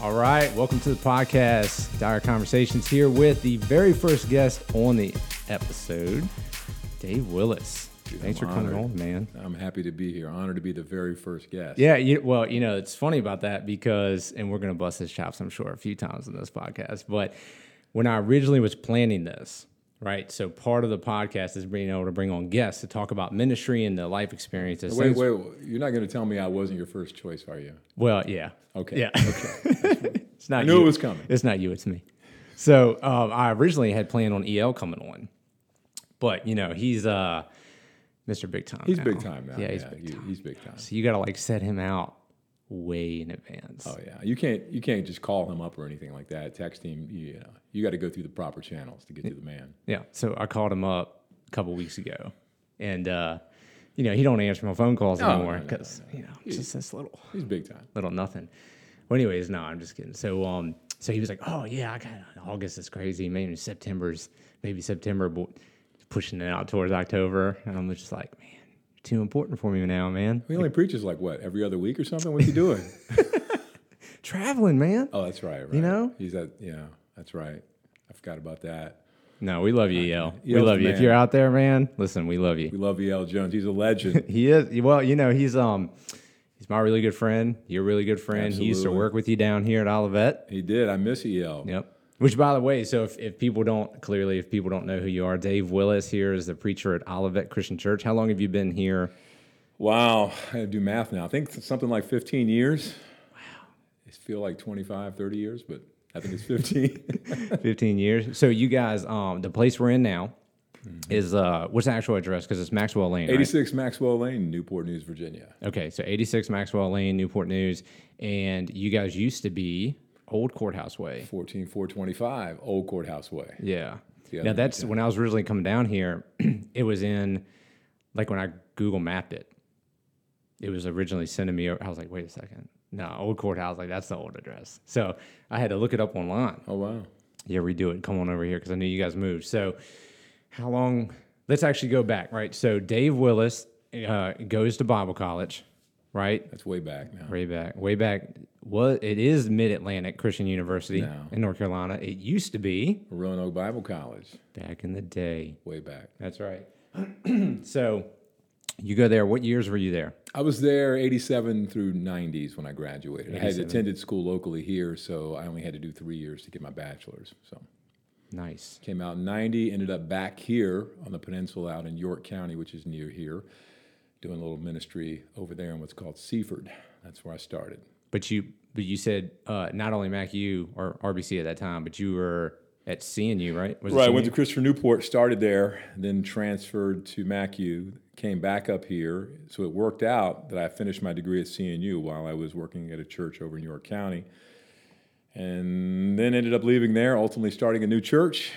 All right, welcome to the podcast. Dire Conversations here with the very first guest on the episode, Dave Willis. Dude, Thanks I'm for coming honored. on, man. I'm happy to be here. Honored to be the very first guest. Yeah, you, well, you know, it's funny about that because, and we're going to bust his chops, I'm sure, a few times in this podcast. But when I originally was planning this, right, so part of the podcast is being able to bring on guests to talk about ministry and the life experiences. Wait, wait, wait. You're not going to tell me I wasn't your first choice, are you? Well, yeah. Okay. Yeah. Okay. it's not I knew you. it was coming. It's not you, it's me. So um, I originally had planned on EL coming on, but you know he's uh, Mr. Big Time. He's now. big time now. Yeah, he's big he- time. He's big time. So you got to like set him out way in advance. Oh yeah. You can't you can't just call him up or anything like that. Text him. You, know. You got to go through the proper channels to get to the man. Yeah. So I called him up a couple weeks ago, and uh, you know he don't answer my phone calls No, anymore no, no, because you know he's, just this little He's big time. little nothing. Well, anyways, no, I'm just kidding. So, um, so he was like, "Oh yeah, I got August is crazy. Maybe September's maybe September, but pushing it out towards October." And I'm just like, "Man, too important for me now, man. He only preaches like what every other week or something. What's he doing? Traveling, man." oh, that's right. right. You know? He's at yeah. That's right. I forgot about that. No, we love you, El. We love you. If you're out there, man, listen, we love you. We love E.L. Jones. He's a legend. He is well, you know, he's um, he's my really good friend. You're a really good friend. He used to work with you down here at Olivet. he did. I miss E.L. Yep. Which, by the way, so if, if people don't clearly, if people don't know who you are, Dave Willis here is the preacher at Olivet Christian Church. How long have you been here? Wow, I do math now. I think it's something like 15 years. Wow. It feel like 25, 30 years, but I think it's 15. 15 years. So you guys, um, the place we're in now is uh, what's the actual address? Because it's Maxwell Lane. right? 86 Maxwell Lane, Newport News, Virginia. Okay, so 86 Maxwell Lane, Newport News, and you guys used to be Old Courthouse Way. 14425, Old Courthouse Way. Yeah. Yeah, now that that's when I was originally coming down here. it was in, like when I Google mapped it. It was originally sending me. I was like, wait a second. No, old courthouse. Like that's the old address. So I had to look it up online. Oh, wow. Yeah, redo it. Come on over here because I knew you guys moved. So how long? Let's actually go back. Right. So Dave Willis uh, goes to Bible college. Right. That's way back now. Way back. Way back. What it is Mid Atlantic Christian University No. in North Carolina. It used to be Roanoke Bible College, back in the day. way back. That's right. so you go there. What years were you there? I was there 87 through 90s when I graduated. I had attended school locally here, so I only had to do three years to get my bachelor's. So Nice. came out in 90, ended up back here on the peninsula out in York County, which is near here, doing a little ministry over there in what's called Seaford. That's where I started. But you, but you said uh, not only MacU or RBC at that time, but you were at CNU, right? Was Right, I went to Christopher Newport, started there, then transferred to MacU, came back up here. So it worked out that I finished my degree at CNU while I was working at a church over in York County. And then ended up leaving there, ultimately starting a new church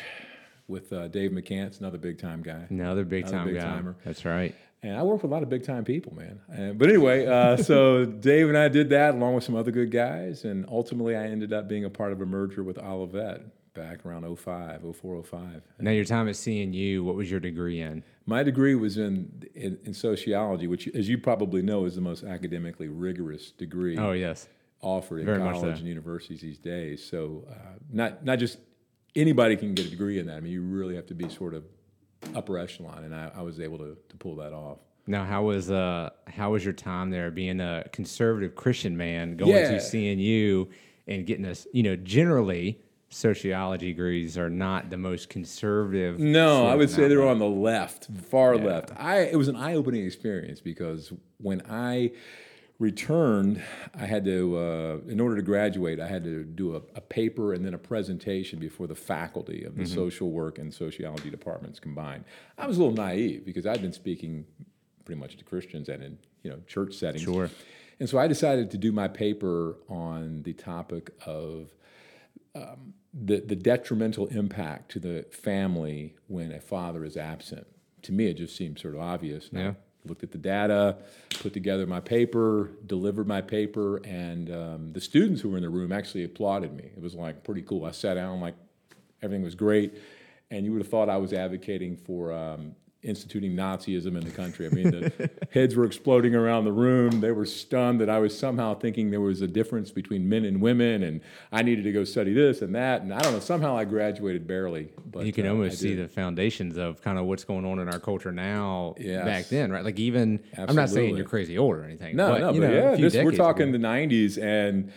with uh, Dave McCants, another big time guy. Another big Another time big guy. timer. That's right. And I work with a lot of big time people, man. Uh, but anyway, uh, so Dave and I did that along with some other good guys. And ultimately, I ended up being a part of a merger with Olivet back around 05, 04, 05. Now your time at CNU, what was your degree in? My degree was in, in in sociology, which, as you probably know, is the most academically rigorous degree Oh yes. offered in very much college so. and universities these days. So, uh, not not just anybody can get a degree in that. I mean, you really have to be sort of upper echelon, and I, I was able to to pull that off. Now, how was uh how was your time there being a conservative Christian man going Yeah. to CNU and getting us, you know, generally sociology degrees are not the most conservative. No, I would say they were outlook. on the left, far Yeah. left. I it was an eye opening experience because when I returned, I had to, uh, in order to graduate, I had to do a, a paper and then a presentation before the faculty of the social work and sociology departments combined. I was a little naive because I'd been speaking pretty much to Christians and in you know church settings. Sure. And so I decided to do my paper on the topic of the, the detrimental impact to the family when a father is absent. To me, it just seemed sort of obvious. Yeah. Looked at the data, put together my paper, delivered my paper, and um, the students who were in the room actually applauded me. It was like pretty cool. I sat down, like everything was great, and you would have thought I was advocating for um, instituting Nazism in the country. I mean, the heads were exploding around the room. They were stunned that I was somehow thinking there was a difference between men and women, and I needed to go study this and that. And I don't know, somehow I graduated barely. But you can uh, almost see the foundations of kind of what's going on in our culture now Yes. back then, right? Like even I'm not saying you're crazy old or anything. No, but, no, you but know, yeah, this, we're talking ago. the '90s, and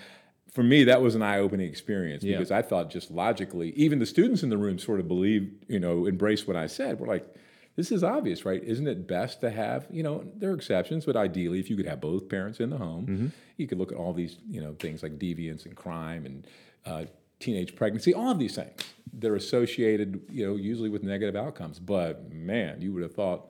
for me, that was an eye-opening experience Yeah. because I thought just logically, even the students in the room sort of believed, you know, embraced what I said. We're like, this is obvious, right? Isn't it best to have, you know, there are exceptions, but ideally, if you could have both parents in the home, Mm-hmm. you could look at all these, you know, things like deviance and crime and uh, teenage pregnancy, all of these things. They're associated, you know, usually with negative outcomes. But man, you would have thought.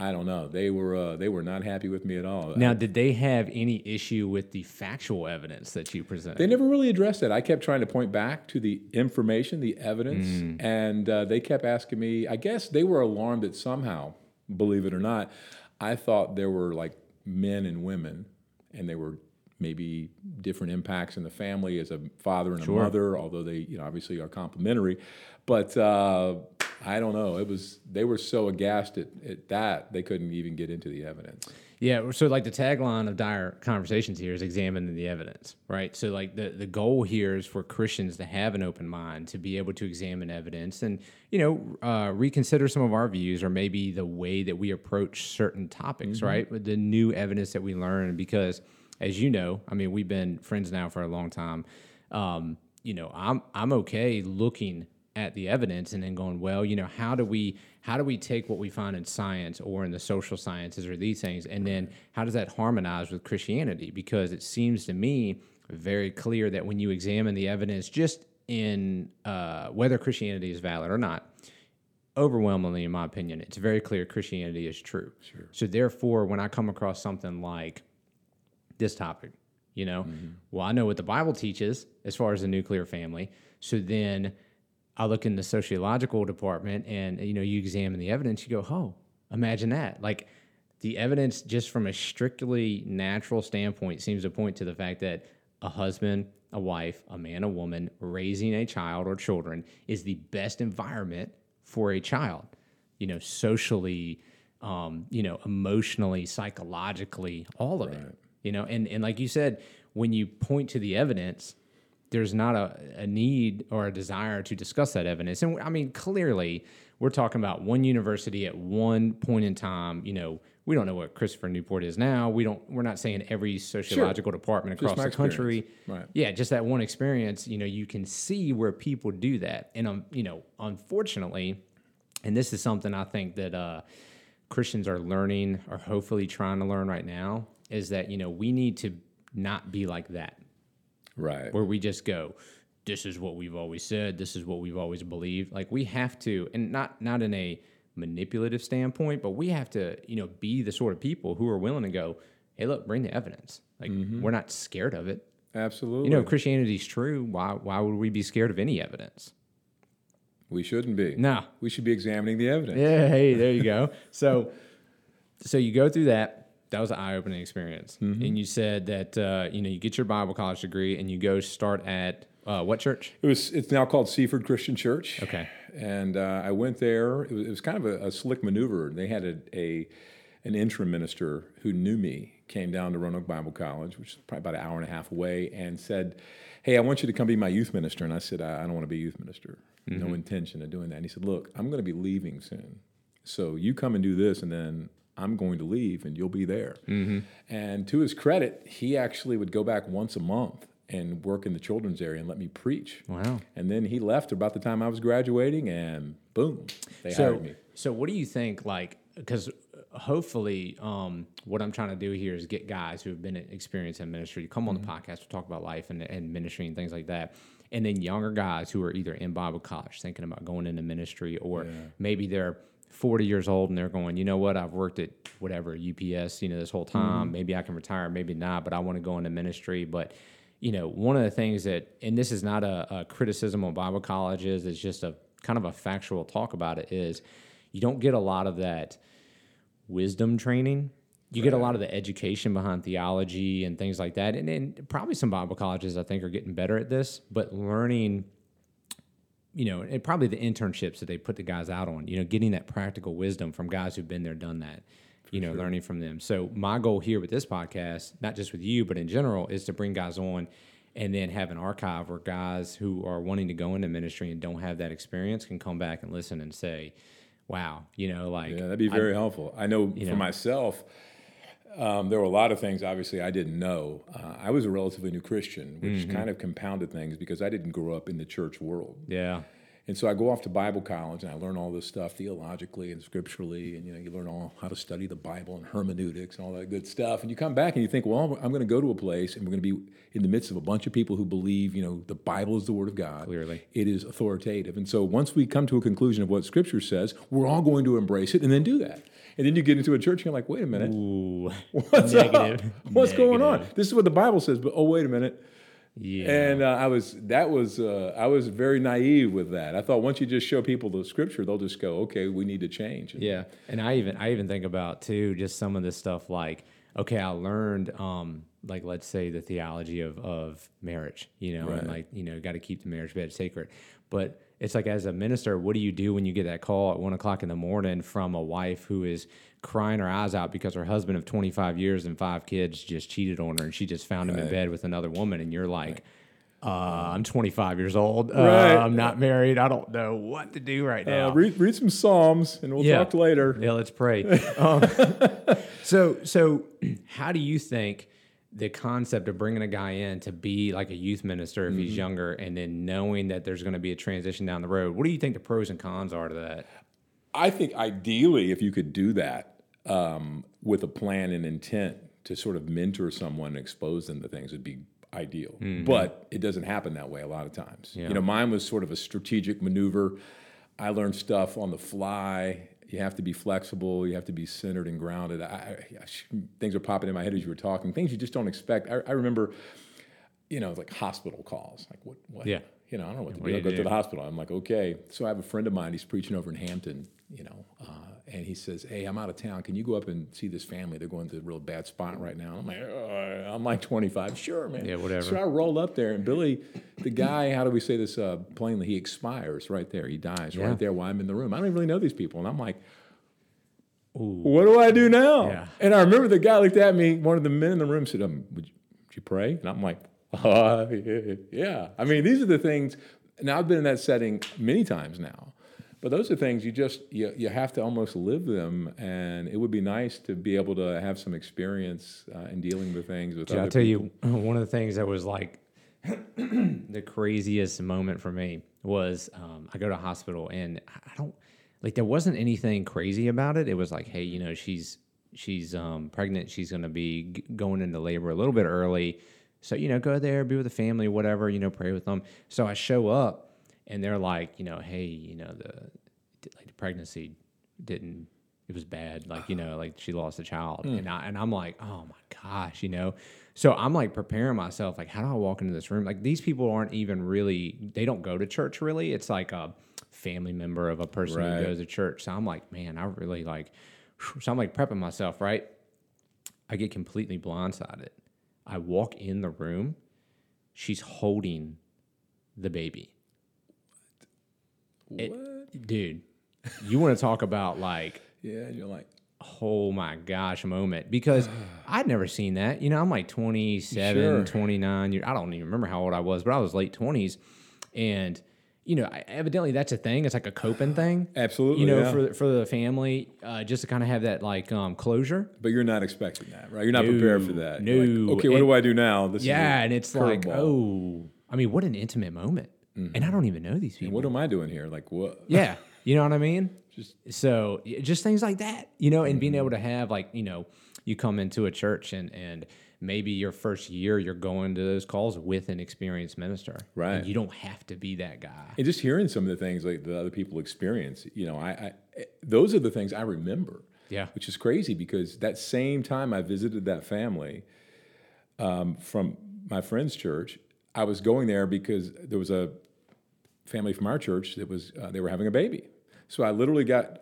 I don't know. They were uh, they were not happy with me at all. Now, did they have any issue with the factual evidence that you presented? They never really addressed it. I kept trying to point back to the information, the evidence, Mm. and uh, they kept asking me. I guess they were alarmed that somehow, believe it or not, I thought there were like men and women, and they were maybe different impacts in the family as a father and a mother, although they, you know, obviously are complementary. But uh, I don't know. It was they were so aghast at, at that they couldn't even get into the evidence. Yeah, so like the tagline of Dire Conversations here is examining the evidence, right? So like the the goal here is for Christians to have an open mind, to be able to examine evidence and you know uh, reconsider some of our views or maybe the way that we approach certain topics, right? With the new evidence that we learn, because as you know, I mean, we've been friends now for a long time. Um, you know, I'm I'm okay looking at the evidence and then going, well, you know, how do we how do we take what we find in science or in the social sciences or these things, and then how does that harmonize with Christianity? Because it seems to me very clear that when you examine the evidence, just in uh, whether Christianity is valid or not, overwhelmingly, in my opinion, it's very clear Christianity is true. Sure. So therefore, when I come across something like this topic, you know, well, I know what the Bible teaches as far as the nuclear family. So then I look in the sociological department and, you know, you examine the evidence, you go, oh, imagine that. Like the evidence, just from a strictly natural standpoint, seems to point to the fact that a husband, a wife, a man, a woman raising a child or children is the best environment for a child, you know, socially, um, you know, emotionally, psychologically, all of it. You know, and, and like you said, when you point to the evidence, there's not a, a need or a desire to discuss that evidence. And I mean, clearly, we're talking about one university at one point in time. You know, we don't know what Christopher Newport is now. We don't. We're not saying every sociological department across the country. Right. Yeah, just that one experience. You know, you can see where people do that, and um, you know, unfortunately, and this is something I think that uh, Christians are learning or hopefully trying to learn right now is that you know we need to not be like that Right. where we just go this is what we've always said this is what we've always believed like we have to and not not in a manipulative standpoint but we have to you know be the sort of people who are willing to go hey look bring the evidence like mm-hmm. we're not scared of it Absolutely. you know if christianity's true why why would we be scared of any evidence we shouldn't be. no We should be examining the evidence. Yeah, hey, there you go. so, so you go through that. That was an eye-opening experience, and you said that uh, you know you get your Bible college degree and you go start at uh, what church? It was. It's now called Seaford Christian Church. Okay. And uh, I went there. It was, it was kind of a, a slick maneuver. They had a, a an interim minister who knew me came down to Roanoke Bible College, which is probably about an hour and a half away, and said, "Hey, I want you to come be my youth minister." And I said, "I, I don't want to be youth minister. No intention of doing that." And he said, "Look, I'm going to be leaving soon, so you come and do this, and then." I'm going to leave and you'll be there. Mm-hmm. And to his credit, he actually would go back once a month and work in the children's area and let me preach. Wow. And then he left about the time I was graduating, and boom, they So, hired me. so what do you think? Like, because uh, hopefully, um, what I'm trying to do here is get guys who have been experienced in ministry to come on the mm-hmm. podcast to talk about life and, and ministry and things like that. And then younger guys who are either in Bible college thinking about going into ministry, or maybe they're 40 years old and they're going, you know what, I've worked at whatever UPS, you know, this whole time. Mm-hmm. Maybe I can retire, maybe not, but I want to go into ministry. But you know, one of the things that, and this is not a, a criticism on Bible colleges, it's just a kind of a factual talk about it, is you don't get a lot of that wisdom training. You get a lot of the education behind theology and things like that. And, and probably some Bible colleges, I think, are getting better at this, but learning you know, and probably the internships that they put the guys out on, you know, getting that practical wisdom from guys who've been there, done that, you know, learning from them. So my goal here with this podcast, not just with you, but in general, is to bring guys on and then have an archive where guys who are wanting to go into ministry and don't have that experience can come back and listen and say, wow, you know, like, Yeah, that'd be very helpful. I know for know. myself, um, there were a lot of things obviously I didn't know. Uh, I was a relatively new Christian, which Mm-hmm. kind of compounded things because I didn't grow up in the church world. yeah, And so I go off to Bible college and I learn all this stuff theologically and scripturally, and you know, you learn all how to study the Bible and hermeneutics and all that good stuff. And you come back and you think, well, I'm going to go to a place and we're going to be in the midst of a bunch of people who believe, you know, the Bible is the Word of God. Clearly. it is authoritative. And so once we come to a conclusion of what Scripture says, we're all going to embrace it and then do that. And then you get into a church and you're like, wait a minute, ooh, what's negative. up? What's going on? This is what the Bible says, but oh wait a minute. yeah, And uh, I was that was uh, I was very naive with that. I thought once you just show people the scripture, they'll just go, okay, we need to change. Yeah, and I even I even think about too just some of this stuff like okay, I learned um like let's say the theology of of marriage, you know, and like you know got to keep the marriage bed sacred, but it's like as a minister, what do you do when you get that call at one o'clock in the morning from a wife who is crying her eyes out because her husband of 25 years and five kids just cheated on her and she just found him in bed with another woman and you're like uh, I'm 25 years old. Uh, I'm not married. I don't know what to do right now. Uh, read, read some Psalms, and we'll Yeah. talk later. Yeah, let's pray. Um, so, so how do you think the concept of bringing a guy in to be like a youth minister if Mm-hmm. he's younger, and then knowing that there's going to be a transition down the road? What do you think the pros and cons are to that? I think ideally, if you could do that um, with a plan and intent to sort of mentor someone and expose them to things, would be ideal. But it doesn't happen that way a lot of times. You know, mine was sort of a strategic maneuver. I learned stuff on the fly. You have to be flexible. You have to be centered and grounded. I, I, things are popping in my head as you were talking. Things you just don't expect. I, I remember, you know, like hospital calls. Like what? What? Yeah. You know, I don't know what to What do. do I go to the hospital. I'm like, okay. So I have a friend of mine. He's preaching over in Hampton. You know, uh, and he says, "Hey, I'm out of town. Can you go up and see this family? They're going to a real bad spot right now." I'm like, uh, I'm like 25. Sure, man. Yeah, whatever. So I rolled up there, and Billy, the guy, how do we say this uh, plainly? He expires right there. He dies Yeah. right there while I'm in the room. I don't even really know these people, and I'm like. What do I do now? Yeah. And I remember the guy looked at me. One of the men in the room said, um, would, you, would you pray?" And I'm like, uh, "Yeah." I mean, these are the things. Now I've been in that setting many times now, but those are things you just you, you have to almost live them. And it would be nice to be able to have some experience uh, in dealing with things with I'll tell people. you, one of the things that was like the craziest moment for me was um, I go to hospital and I don't like there wasn't anything crazy about it. It was like, hey, you know, she's she's um, pregnant. She's going to be g- going into labor a little bit early. So you know, go there, be with the family, whatever. You know, pray with them. So I show up and they're like, you know, hey, you know, the like the pregnancy didn't it was bad. Like you know like she lost a child. Hmm. And I and I'm like oh my gosh you know? So I'm like preparing myself like how do I walk into this room? Like these people aren't even really they don't go to church really. It's like a family member of a person Right. who goes to church. So I'm like man I really like so I'm like prepping myself right? I get completely blindsided. I walk in the room. She's holding the baby It- What? dude you want to talk about like Yeah, and you're like, oh my gosh moment because I'd never seen that. You know, I'm like 27, Sure. 29 years. I don't even remember how old I was, but I was late 20s. And, you know, evidently that's a thing. It's like a coping thing. absolutely. You know, yeah. for for the family, uh, just to kind of have that like um, closure. but you're not expecting that, right? You're not prepared for that. You're like, no. okay, what And- do I do now? This is Yeah, and it's like, curveball. oh, I mean, what an intimate moment. And I don't even know these people. what am I doing here? Like, what? Yeah, you know what I mean. Just- so just things like that, you know, and being Mm-hmm. able to have like you know, you come into a church and and maybe your first year you're going to those calls with an experienced minister, Right. And you don't have to be that guy. And just hearing some of the things like the other people experience, you know, I, I those are the things I remember. Yeah. Which is crazy because that same time I visited that family um, from my friend's church, I was going there because there was a family from our church that was uh, they were having a baby. So I literally got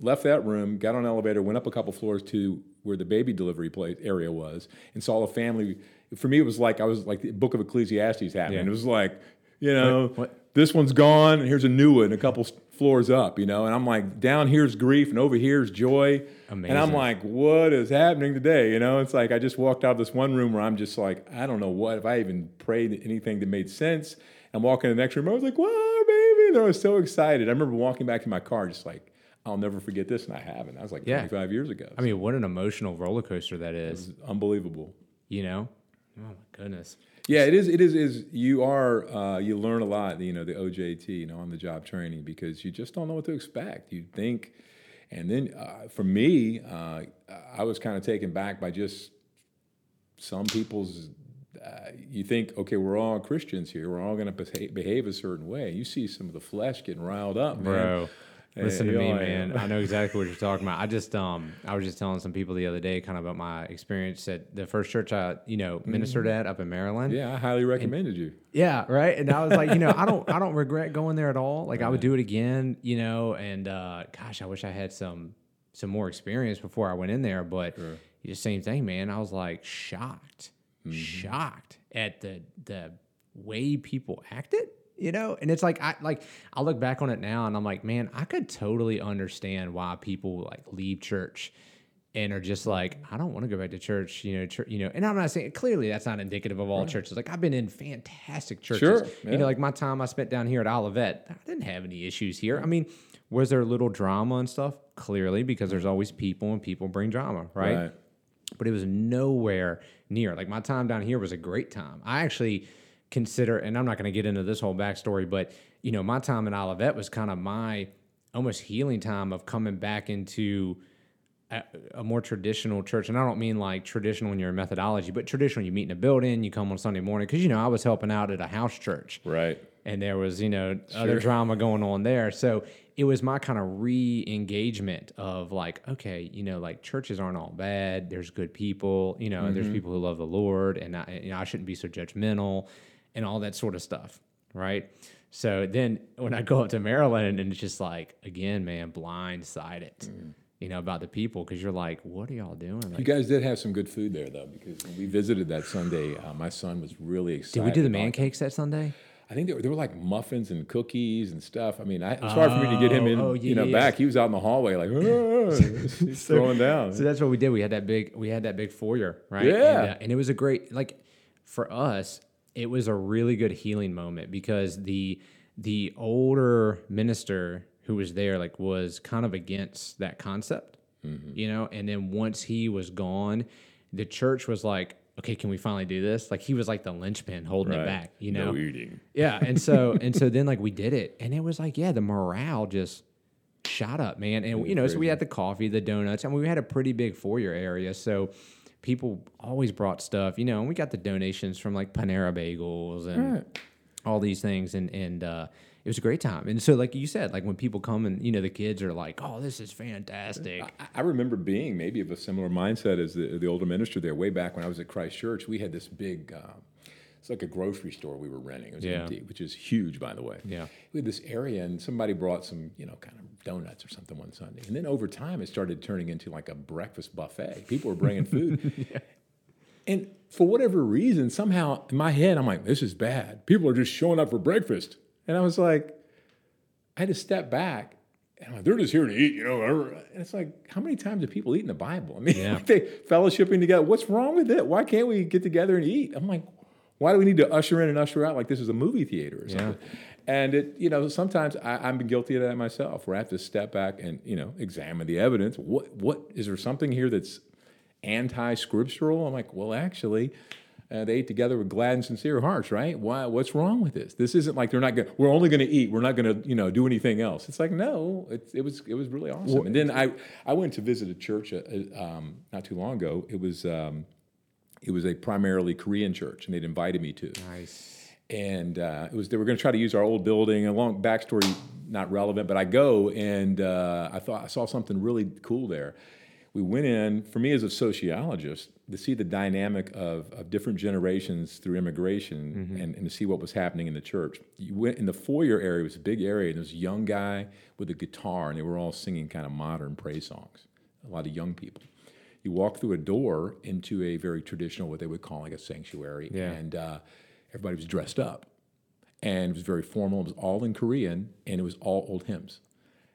left that room, got on an elevator, went up a couple floors to where the baby delivery place area was, and saw a family. For me, it was like I was like the Book of Ecclesiastes happening. Yeah. It was like, you know, What this one's gone, and here's a new one, a couple floors up, you know. And I'm like, down here's grief, and over here's joy. And I'm like, what is happening today? You know, it's like I just walked out of this one room where I'm just like, I don't know what if I even prayed anything that made sense. I'm walking in the next room, I was like, wow, baby. And I was so excited. I remember walking back to my car, just like, I'll never forget this, and I haven't. That was like Yeah. 25 years ago. I mean, what an emotional roller coaster that is. unbelievable. You know? Oh my goodness. Yeah, it is. It is. Is you are uh, you learn a lot. You know the OJT, you know, on the job training because you just don't know what to expect. You think, and then uh, for me, uh, I was kind of taken back by just some people's. Uh, you think, okay, we're all Christians here. We're all going to behave, behave a certain way. You see some of the flesh getting riled up, man. Bro. Listen to me, man. I know exactly what you're talking about. I just um I was just telling some people the other day kind of about my experience at the first church I, you know, ministered at up in Maryland. Yeah, I highly recommended you. Yeah, right. And I was like, you know, I don't I don't regret going there at all. Like I would do it again, you know, and uh gosh, I wish I had some some more experience before I went in there, but the same thing, man. I was like shocked. Shocked at the the way people acted, you know? And it's like I like I look back on it now and I'm like, man, I could totally understand why people like leave church and are just like, I don't want to go back to church, you know, church, you know. And I'm not saying clearly that's not indicative of all churches. Like I've been in fantastic churches. Sure, You know, like my time I spent down here at Olivet, I didn't have any issues here. I mean, was there a little drama and stuff? Clearly, because there's always people and people bring drama, right? Right. But it was nowhere near. Like my time down here was a great time. I actually consider, and I'm not going to get into this whole backstory, but you know, my time in Olivet was kind of my almost healing time of coming back into a, a more traditional church, and I don't mean like traditional in your methodology, but traditional. You meet in a building, you come on Sunday morning, because you know I was helping out at a house church, Right. and there was you know other drama going on there. So it was my kind of re-engagement of like, okay, you know, like churches aren't all bad. There's good people, you know, and there's mm-hmm. people who love the Lord, and I, you know, I shouldn't be so judgmental, and all that sort of stuff, right? So then when I go up to Maryland, and it's just like, again, man, blindsided. You know about the people because you're like, what are y'all doing? You guys did have some good food there, though, because when we visited that Sunday, uh, my son was really excited. did we do the man cakes that Sunday? I think there were, there were like muffins and cookies and stuff. I mean, I, it's hard for me to get him in, Oh, oh, you know, yeah, yeah. back. He was out in the hallway like, "Ah," he's throwing down. So that's what we did. We had that big, we had that big foyer, right? Yeah. and, uh, and it was a great, like, for us, it was a really good healing moment because the the older minister who was there, like, was kind of against that concept, Mm-hmm. you know. And then once he was gone, the church was like, okay, can we finally do this? Like, he was like the linchpin holding it back, you know. no eating. Yeah, and so and so then like we did it, and it was like yeah, the morale just shot up, man. And you know, so we had the coffee, the donuts, and we had a pretty big foyer area, so people always brought stuff, you know. And we got the donations from like Panera Bagels and Right. all these things, and and uh, it was a great time. And so like you said, like when people come and you know the kids are like, oh, this is fantastic. I- I remember being maybe of a similar mindset as the, the older minister there. Way back when I was at Christ Church, we had this big, uh, it's like a grocery store we were renting. It was Yeah. empty, which is huge, by the way. Yeah. We had this area, and somebody brought some, you know, kind of donuts or something one Sunday. And then over time, it started turning into like a breakfast buffet. People were bringing food. And for whatever reason, somehow in my head, I'm like, this is bad. People are just showing up for breakfast. And I was like, I had to step back. And I'm like, they're just here to eat, you know. And it's like, how many times do people eat in the Bible? I mean, Yeah. they fellowshipping together. What's wrong with it? Why can't we get together and eat? I'm like, why do we need to usher in and usher out like this is a movie theater or something? And it, you know, sometimes I, I'm guilty of that myself, where I have to step back and you know examine the evidence. What, what is there something here that's anti-scriptural? I'm like, well, actually, uh, they ate together with glad and sincere hearts, right? Why? What's wrong with this? This isn't like they're not going. We're only going to eat. We're not going to, you know, do anything else. It's like no. It, it was it was really awesome. and then I I went to visit a church uh, uh, um, not too long ago. It was um, it was a primarily Korean church, and they'd invited me to Nice. and uh, it was they were going to try to use our old building. A long backstory, not relevant, but I go and uh, I thought I saw something really cool there. We went in. For me, as a sociologist, to see the dynamic of, of different generations through immigration and, and to see what was happening in the church. You went in the foyer area. It was a big area. And there was a young guy with a guitar, and they were all singing kind of modern praise songs. A lot of young people. You walk through a door into a very traditional, what they would call like a sanctuary, Yeah. and uh, everybody was dressed up. and it was very formal. It was all in Korean, and it was all old hymns.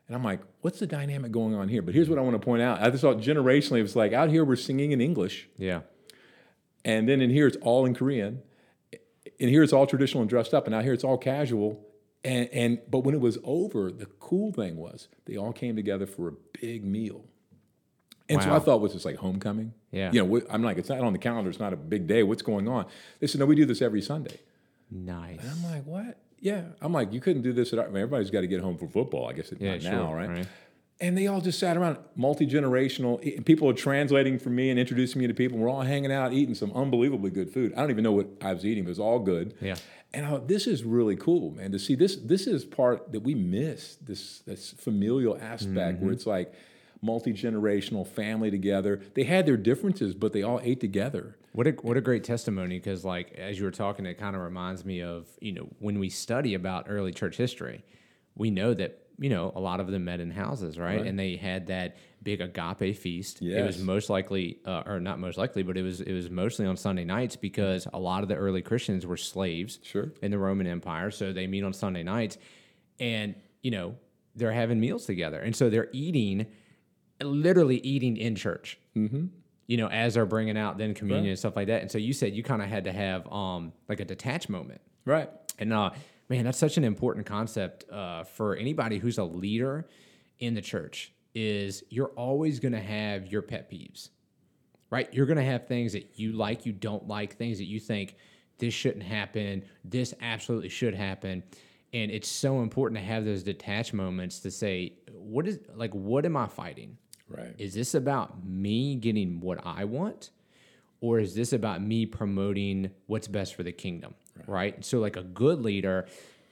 And I'm like, what's the dynamic going on here? But here's what I want to point out. I just thought generationally, it was like out here we're singing in English, Yeah. and then in here it's all in Korean. and here it's all traditional and dressed up, and out here it's all casual. And, and but when it was over, the cool thing was they all came together for a big meal. And so I thought, was this like homecoming? Yeah. You know, I'm like, it's not on the calendar. It's not a big day. What's going on? They said, no, we do this every Sunday. Nice. And I'm like, what? Yeah. I'm like, you couldn't do this at our, I mean, everybody's got to get home for football. I guess it's Yeah, not sure, now, right? right. And they all just sat around, multi generational. People are translating for me and introducing me to people. We're all hanging out, eating some unbelievably good food. I don't even know what I was eating, but it was all good. Yeah. And I thought, this is really cool, man. To see this, this is part that we miss. This this familial aspect Mm-hmm. where it's like multi generational family together. They had their differences, but they all ate together. What a what a great testimony because like as you were talking, it kind of reminds me of you know when we study about early church history, we know that you know a lot of them met in houses, right? Right. And they had that big agape feast. It was most likely, uh, or not most likely, but it was it was mostly on Sunday nights because a lot of the early Christians were slaves Sure. in the Roman Empire, so they meet on Sunday nights, and you know they're having meals together, and so they're eating, literally eating in church you know, as they're bringing out then communion and stuff like that. And so you said you kind of had to have um like a detached moment. Right. And uh man, that's such an important concept uh for anybody who's a leader in the church is you're always going to have your pet peeves. Right? You're going to have things that you like, you don't like, things that you think this shouldn't happen, this absolutely should happen. And it's so important to have those detached moments to say, what is like what am I fighting? Right. is this about me getting what I want? Or is this about me promoting what's best for the kingdom? Right. So, like a good leader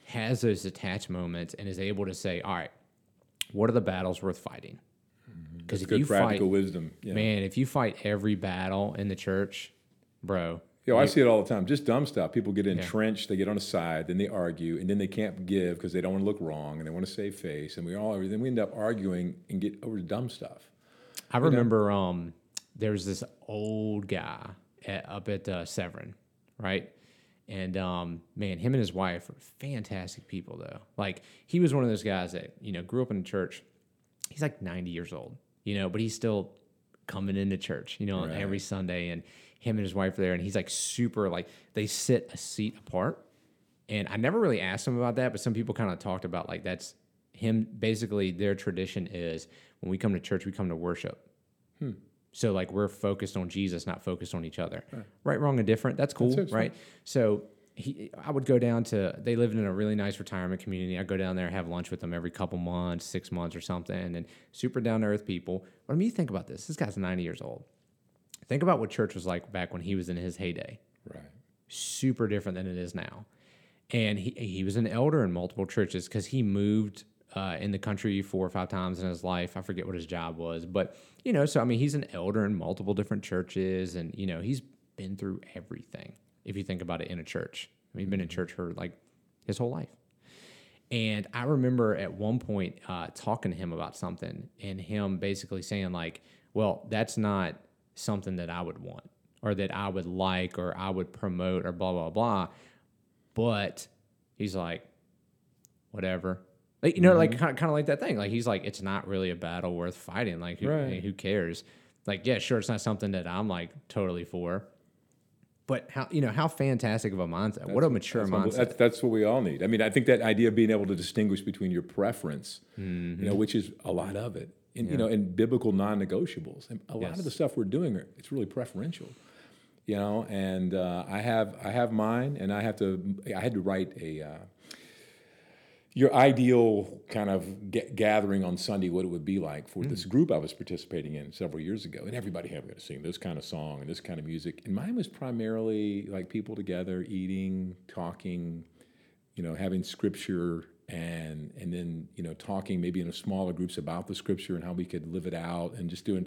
has those detached moments and is able to say, all right, what are the battles worth fighting? Mm-hmm. Because if Good you fight, practical wisdom. Yeah. man, if you fight every battle in the church, bro, Yo, I see it all the time. Just dumb stuff. People get entrenched, they get on a side, then they argue, and then they can't give because they don't want to look wrong and they want to save face. And we all then we end up arguing and get over dumb stuff. I remember um, there was this old guy at, up at uh, Severn, right? And um, man, him and his wife are fantastic people, though. Like he was one of those guys that you know grew up in the church. He's like ninety years old, you know, but he's still coming into church, you know, Right. every Sunday. And him and his wife are there, and he's like super like they sit a seat apart. And I never really asked him about that, but some people kind of talked about like that's him. Basically, their tradition is when we come to church, we come to worship. So like we're focused on Jesus, not focused on each other. Right, wrong, and different. That's cool, That's right? So he, I would go down to. They lived in a really nice retirement community. I go down there, have lunch with them every couple months, six months or something, and super down to earth people. But I mean, you think about this. This guy's ninety years old. Think about what church was like back when he was in his heyday Right. super different than it is now. And he he was an elder in multiple churches because he moved uh, in the country four or five times in his life. I forget what his job was, but you know, so I mean, he's an elder in multiple different churches, and you know, he's been through everything. If you think about it in a church, I mean, he's been in church for like his whole life. And I remember at one point uh, talking to him about something, and him basically saying like, "Well, that's not something that I would want, or that I would like, or I would promote, or blah blah blah." But he's like, "Whatever." Like, you know, like kind of, kind of like that thing. Like he's like, "It's not really a battle worth fighting. Like, who, Right. who cares?" Like, yeah, sure, it's not something that I'm like totally for. But how you know how fantastic of a mindset? what a mature That's, mindset. that's, that's what we all need. I mean, I think that idea of being able to distinguish between your preference, Mm-hmm. you know, which is a lot of it, and you know, and biblical non-negotiables. And a lot Yes. of the stuff we're doing, are- it's really preferential, you know. And uh, I have I have mine, and I have to I had to write a. Uh, your ideal kind of ga- gathering on Sunday, what it would be like for Hmm. this group I was participating in several years ago, and everybody had to sing this kind of song and this kind of music, and mine was primarily like people together eating, talking, you know, having scripture, and and then you know talking maybe in a smaller groups about the scripture and how we could live it out, and just doing.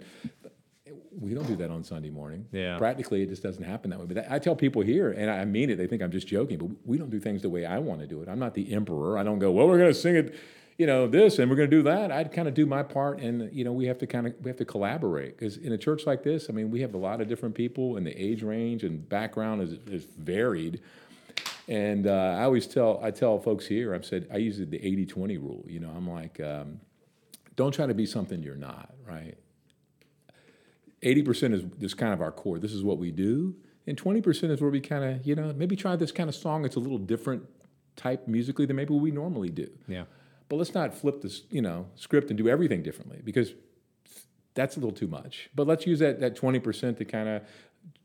We don't do that on Sunday morning. Yeah. Practically, it just doesn't happen that way. But that, I tell people here, and I mean it, they think I'm just joking, but we don't do things the way I want to do it. I'm not the emperor. I don't go, well, we're going to sing it, you know, this, and we're going to do that. I'd kind of do my part, and you know, we have to kind of we have to collaborate because in a church like this, I mean, we have a lot of different people, and the age range and background is is varied. And uh, I always tell I tell folks here, I've said I use the 80-20 rule. You know, I'm like, um, don't try to be something you're not, right? 80% is just kind of our core. This is what we do. And 20% is where we kind of, you know, maybe try this kind of song. It's a little different type musically than maybe we normally do. Yeah. But let's not flip this, you know, script and do everything differently because that's a little too much. But let's use that that 20% to kind of,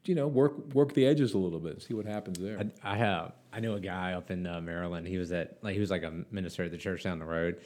you know, work work the edges a little bit and see what happens there. I, I have. I knew a guy up in uh, Maryland. He was at like he was like a minister at the church down the road,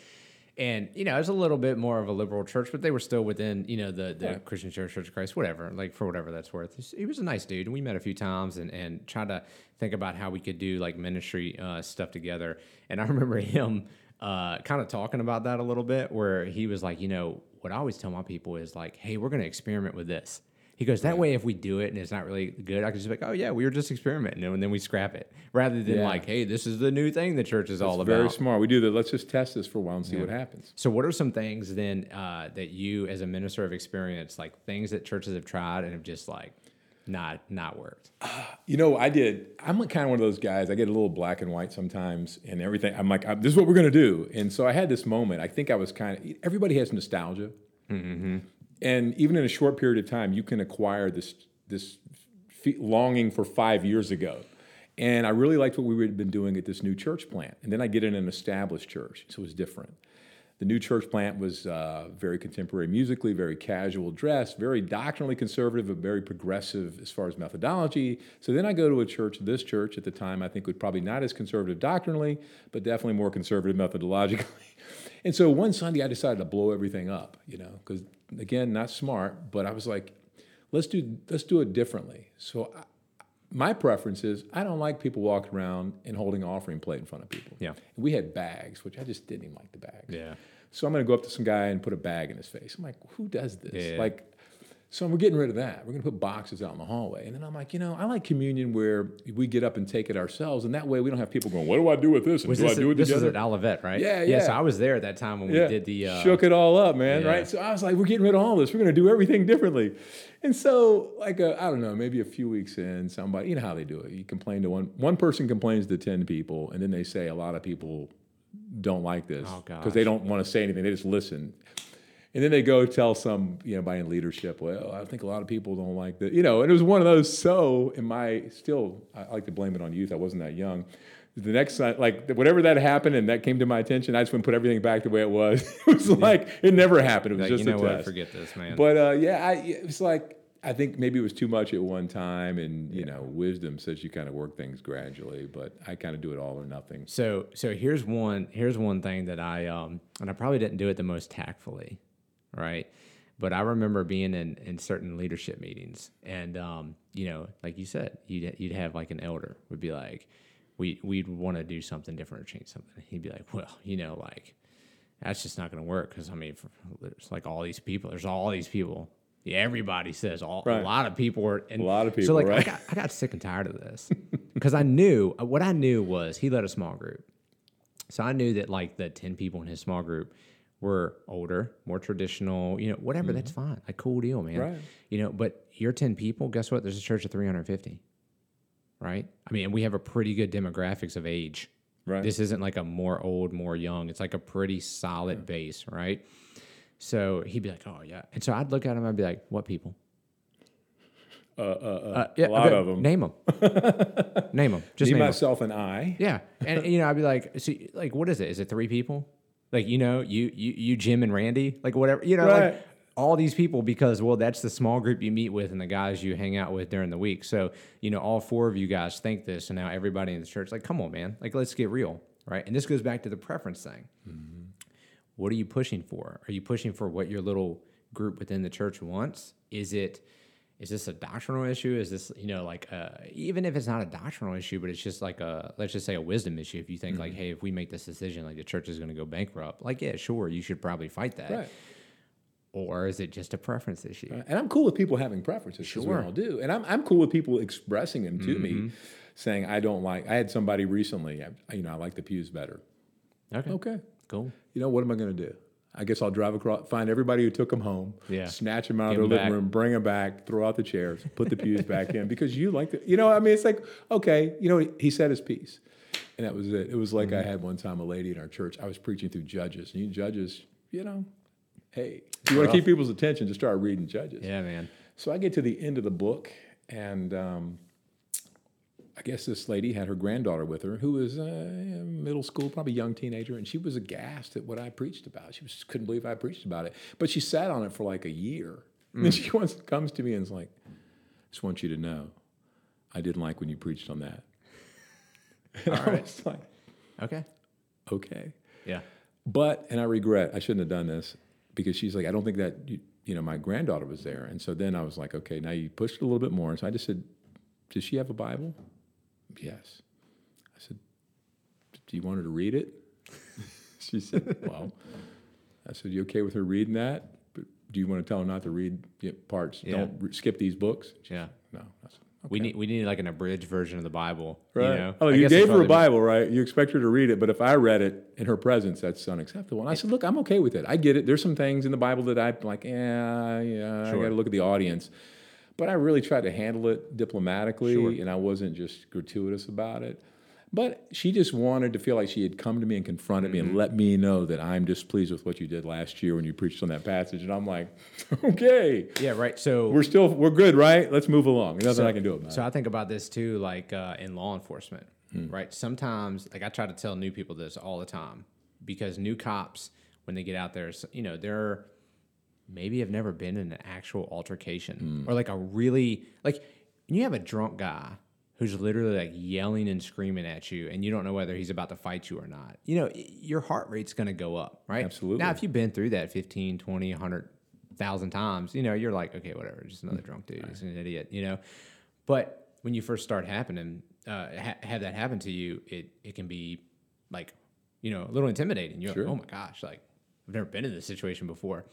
and you know it was a little bit more of a liberal church, but they were still within you know the, the Yeah. Christian Church, Church of Christ, whatever. Like for whatever that's worth. He was a nice dude, and we met a few times and and tried to think about how we could do like ministry uh, stuff together. And I remember him uh, kind of talking about that a little bit, where he was like, you know, what I always tell my people is like, hey, we're going to experiment with this. He goes, that way, if we do it and it's not really good, I can just be like, oh, yeah, we were just experimenting. And then we scrap it rather than Yeah. like, hey, this is the new thing the church is all about. very smart. We do that. Let's just test this for a while and see what happens. So, what are some things then uh, that you, as a minister of experience, like things that churches have tried and have just like not not worked? You know, I did. I'm kind of one of those guys. I get a little black and white sometimes, and everything. I'm like, this is what we're going to do. And so I had this moment. I think I was kind of. Everybody has nostalgia, and even in a short period of time, you can acquire this this longing for five years ago. And I really liked what we had been doing at this new church plant. And then I get in an established church, so it was different. The new church plant was uh, very contemporary musically, very casual dress, very doctrinally conservative, but very progressive as far as methodology. So then I go to a church, this church at the time, I think was probably not as conservative doctrinally, but definitely more conservative methodologically. And so one Sunday I decided to blow everything up, you know, because again, not smart, but I was like, let's do let's do it differently. So I, my preference is I don't like people walking around and holding an offering plate in front of people. Yeah. And we had bags, which I just didn't even like the bags. Yeah. So I'm going to go up to some guy and put a bag in his face. I'm like, who does this? Yeah. Like, so we're getting rid of that. We're going to put boxes out in the hallway. And then I'm like, you know, I like communion where we get up and take it ourselves. And that way we don't have people going, what do I do with this? And Was do this I do it this was together? at Olivet, right? Yeah, Yeah. So. I was there at that time when we did the uh, shook it all up, man. yeah. Right. So I was like, we're getting rid of all this. We're going to do everything differently. And so, like, I I don't know, maybe a few weeks in, somebody, you know how they do it. You complain to one one person complains to ten people, and then they say a lot of people don't like this Oh, because they don't want to say anything. They just listen. And then they go tell some, you know, by in leadership, well, I think a lot of people don't like that. You know, and it was one of those so in my still I like to blame it on youth. I wasn't that young. The next like whatever that happened and that came to my attention, I just went put everything back the way it was. it was like it never happened. It was like, just you know a what? test. Forget this, man. But uh, yeah, I, it was like I think maybe it was too much at one time, and you know, wisdom says you kind of work things gradually. But I kind of do it all or nothing. So so here's one here's one thing that I um and I probably didn't do it the most tactfully, right? But I remember being in in certain leadership meetings, and um you know like you said you'd you'd have like an elder would be like we we'd want to do something different or change something. He'd be like, well you know like that's just not going to work because I mean for, there's like all these people there's all these people. Yeah, everybody says all Right. a lot of people were and A lot of people. So like I got I got sick and tired of this because I knew what I knew was he led a small group. So I knew that like the 10 people in his small group were older, more traditional, you know, whatever, that's fine. Like cool deal, man. Mm-hmm. Right. You know, but you're 10 people, guess what? There's a church of 350. Right? I mean, and we have a pretty good demographics of age. Right. This isn't like a more old, more young. It's like a pretty solid base, right? So he'd be like, "Oh yeah," and so I'd look at him. I'd be like, "What people?" Uh, uh, uh, Uh, yeah, a lot of them. Name them. name them. Just Me, name myself, and I. Yeah, and you know, I'd be like, so, like, what is it? Is it three people? Like, you know, you you you Jim and Randy, like whatever, you know, Right. like all these people because well, that's the small group you meet with and the guys you hang out with during the week. So you know, all four of you guys think this, and now everybody in the church, like, come on, man, like let's get real, right? And this goes back to the preference thing. What are you pushing for? Are you pushing for what your little group within the church wants? Is it is this a doctrinal issue? Is this you know like uh, even if it's not a doctrinal issue, but it's just like a let's just say a wisdom issue. If you think like, hey, if we make this decision, like the church is going to go bankrupt, like yeah, sure, you should probably fight that. Right. Or is it just a preference issue? And I'm cool with people having preferences. Sure. We all do. And I'm, I'm cool with people expressing them to Mm-hmm. me, saying, I don't like, I had somebody recently, I, you know, I like the pews better. Okay, Okay. cool. You know, what am I going to do? I guess I'll drive across, find everybody who took them home, Yeah. snatch them out Give of their living back. room, bring them back, throw out the chairs, put the pews back in because you like the, you know, I mean, it's like, okay, you know, he said his piece. And that was it. It was like I Mm-hmm. had one time a lady in our church, I was preaching through Judges, and you Judges, you know, hey, if you want to keep people's attention, just start reading Judges. Yeah, man. So I get to the end of the book, and um, I guess this lady had her granddaughter with her, who was uh, middle school, probably young teenager, and she was aghast at what I preached about. She was, couldn't believe I preached about it, but she sat on it for like a year. And then she once comes to me and is like, "I "Just want you to know, I didn't like when you preached on that." And I right. was like, Okay. "Okay." Yeah. But, and I regret, I shouldn't have done this because she's like, I don't think that, you, you know, my granddaughter was there. And so then I was like, okay, now you pushed it a little bit more. And so I just said, Does she have a Bible? Yes. I said, Do you want her to read it? she said, Well, I said, You okay with her reading that? But do you want to tell her not to read parts? Yeah. Don't re- skip these books? Yeah. No. I said, We need we need like an abridged version of the Bible. Right. You know? oh, I you gave her a Bible, right? You expect her to read it, but if I read it in her presence, that's unacceptable. And I said, look, I'm okay with it. I get it. There's some things in the Bible that I'm like, yeah, yeah, I got to look at the audience. But I really tried to handle it diplomatically, Sure. and I wasn't just gratuitous about it. But she just wanted to feel like she had come to me and confronted me and Mm-hmm. let me know that I'm displeased with what you did last year when you preached on that passage. And I'm like, okay, Yeah, right. So we're still we're good, right? Let's move along. There's nothing so, I can do about So it. So I think about this too, like uh, in law enforcement, Hmm. right? Sometimes, like I try to tell new people this all the time because new cops, when they get out there, you know, they're maybe have never been in an actual altercation Hmm. or like a really like you have a drunk guy who's literally like yelling and screaming at you and you don't know whether he's about to fight you or not you know your heart rate's going to go up right Absolutely. now if you've been through that 15 20 100000 times you know you're like okay whatever just another drunk dude he's an idiot you know but when you first start happening uh, ha- have that happen to you it, it can be like you know a little intimidating you're Sure. like oh my gosh like i've never been in this situation before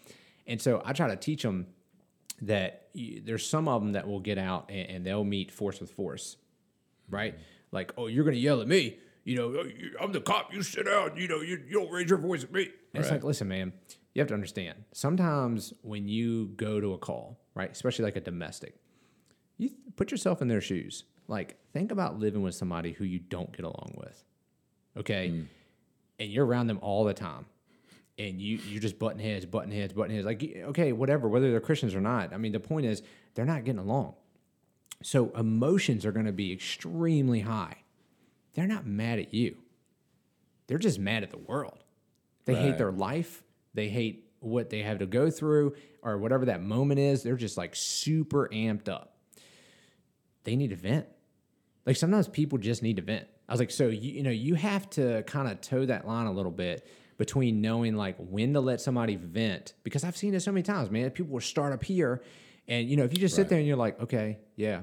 and so i try to teach them that you, there's some of them that will get out and, and they'll meet force with force right? Like oh you're gonna yell at me you know "Oh, i'm the cop you sit down you know you, you don't raise your voice at me. And it's like listen man you have to understand sometimes when you go to a call right especially like a domestic you put yourself in their shoes. Like, think about living with somebody who you don't get along with, okay? Mm. And you're around them all the time, and you you're just button heads, button heads, button heads. Like, okay, whatever, whether they're Christians or not. I mean, the point is they're not getting along. So emotions are going to be extremely high. They're not mad at you. They're just mad at the world. They hate their life. They hate what they have to go through or whatever that moment is. They're just like super amped up. They need to vent. Like sometimes people just need to vent. I was like, so you, you know, you have to kind of toe that line a little bit between knowing like when to let somebody vent because I've seen it so many times, man. People will start up here, and you know, if you just sit Right. there and you're like, okay, yeah,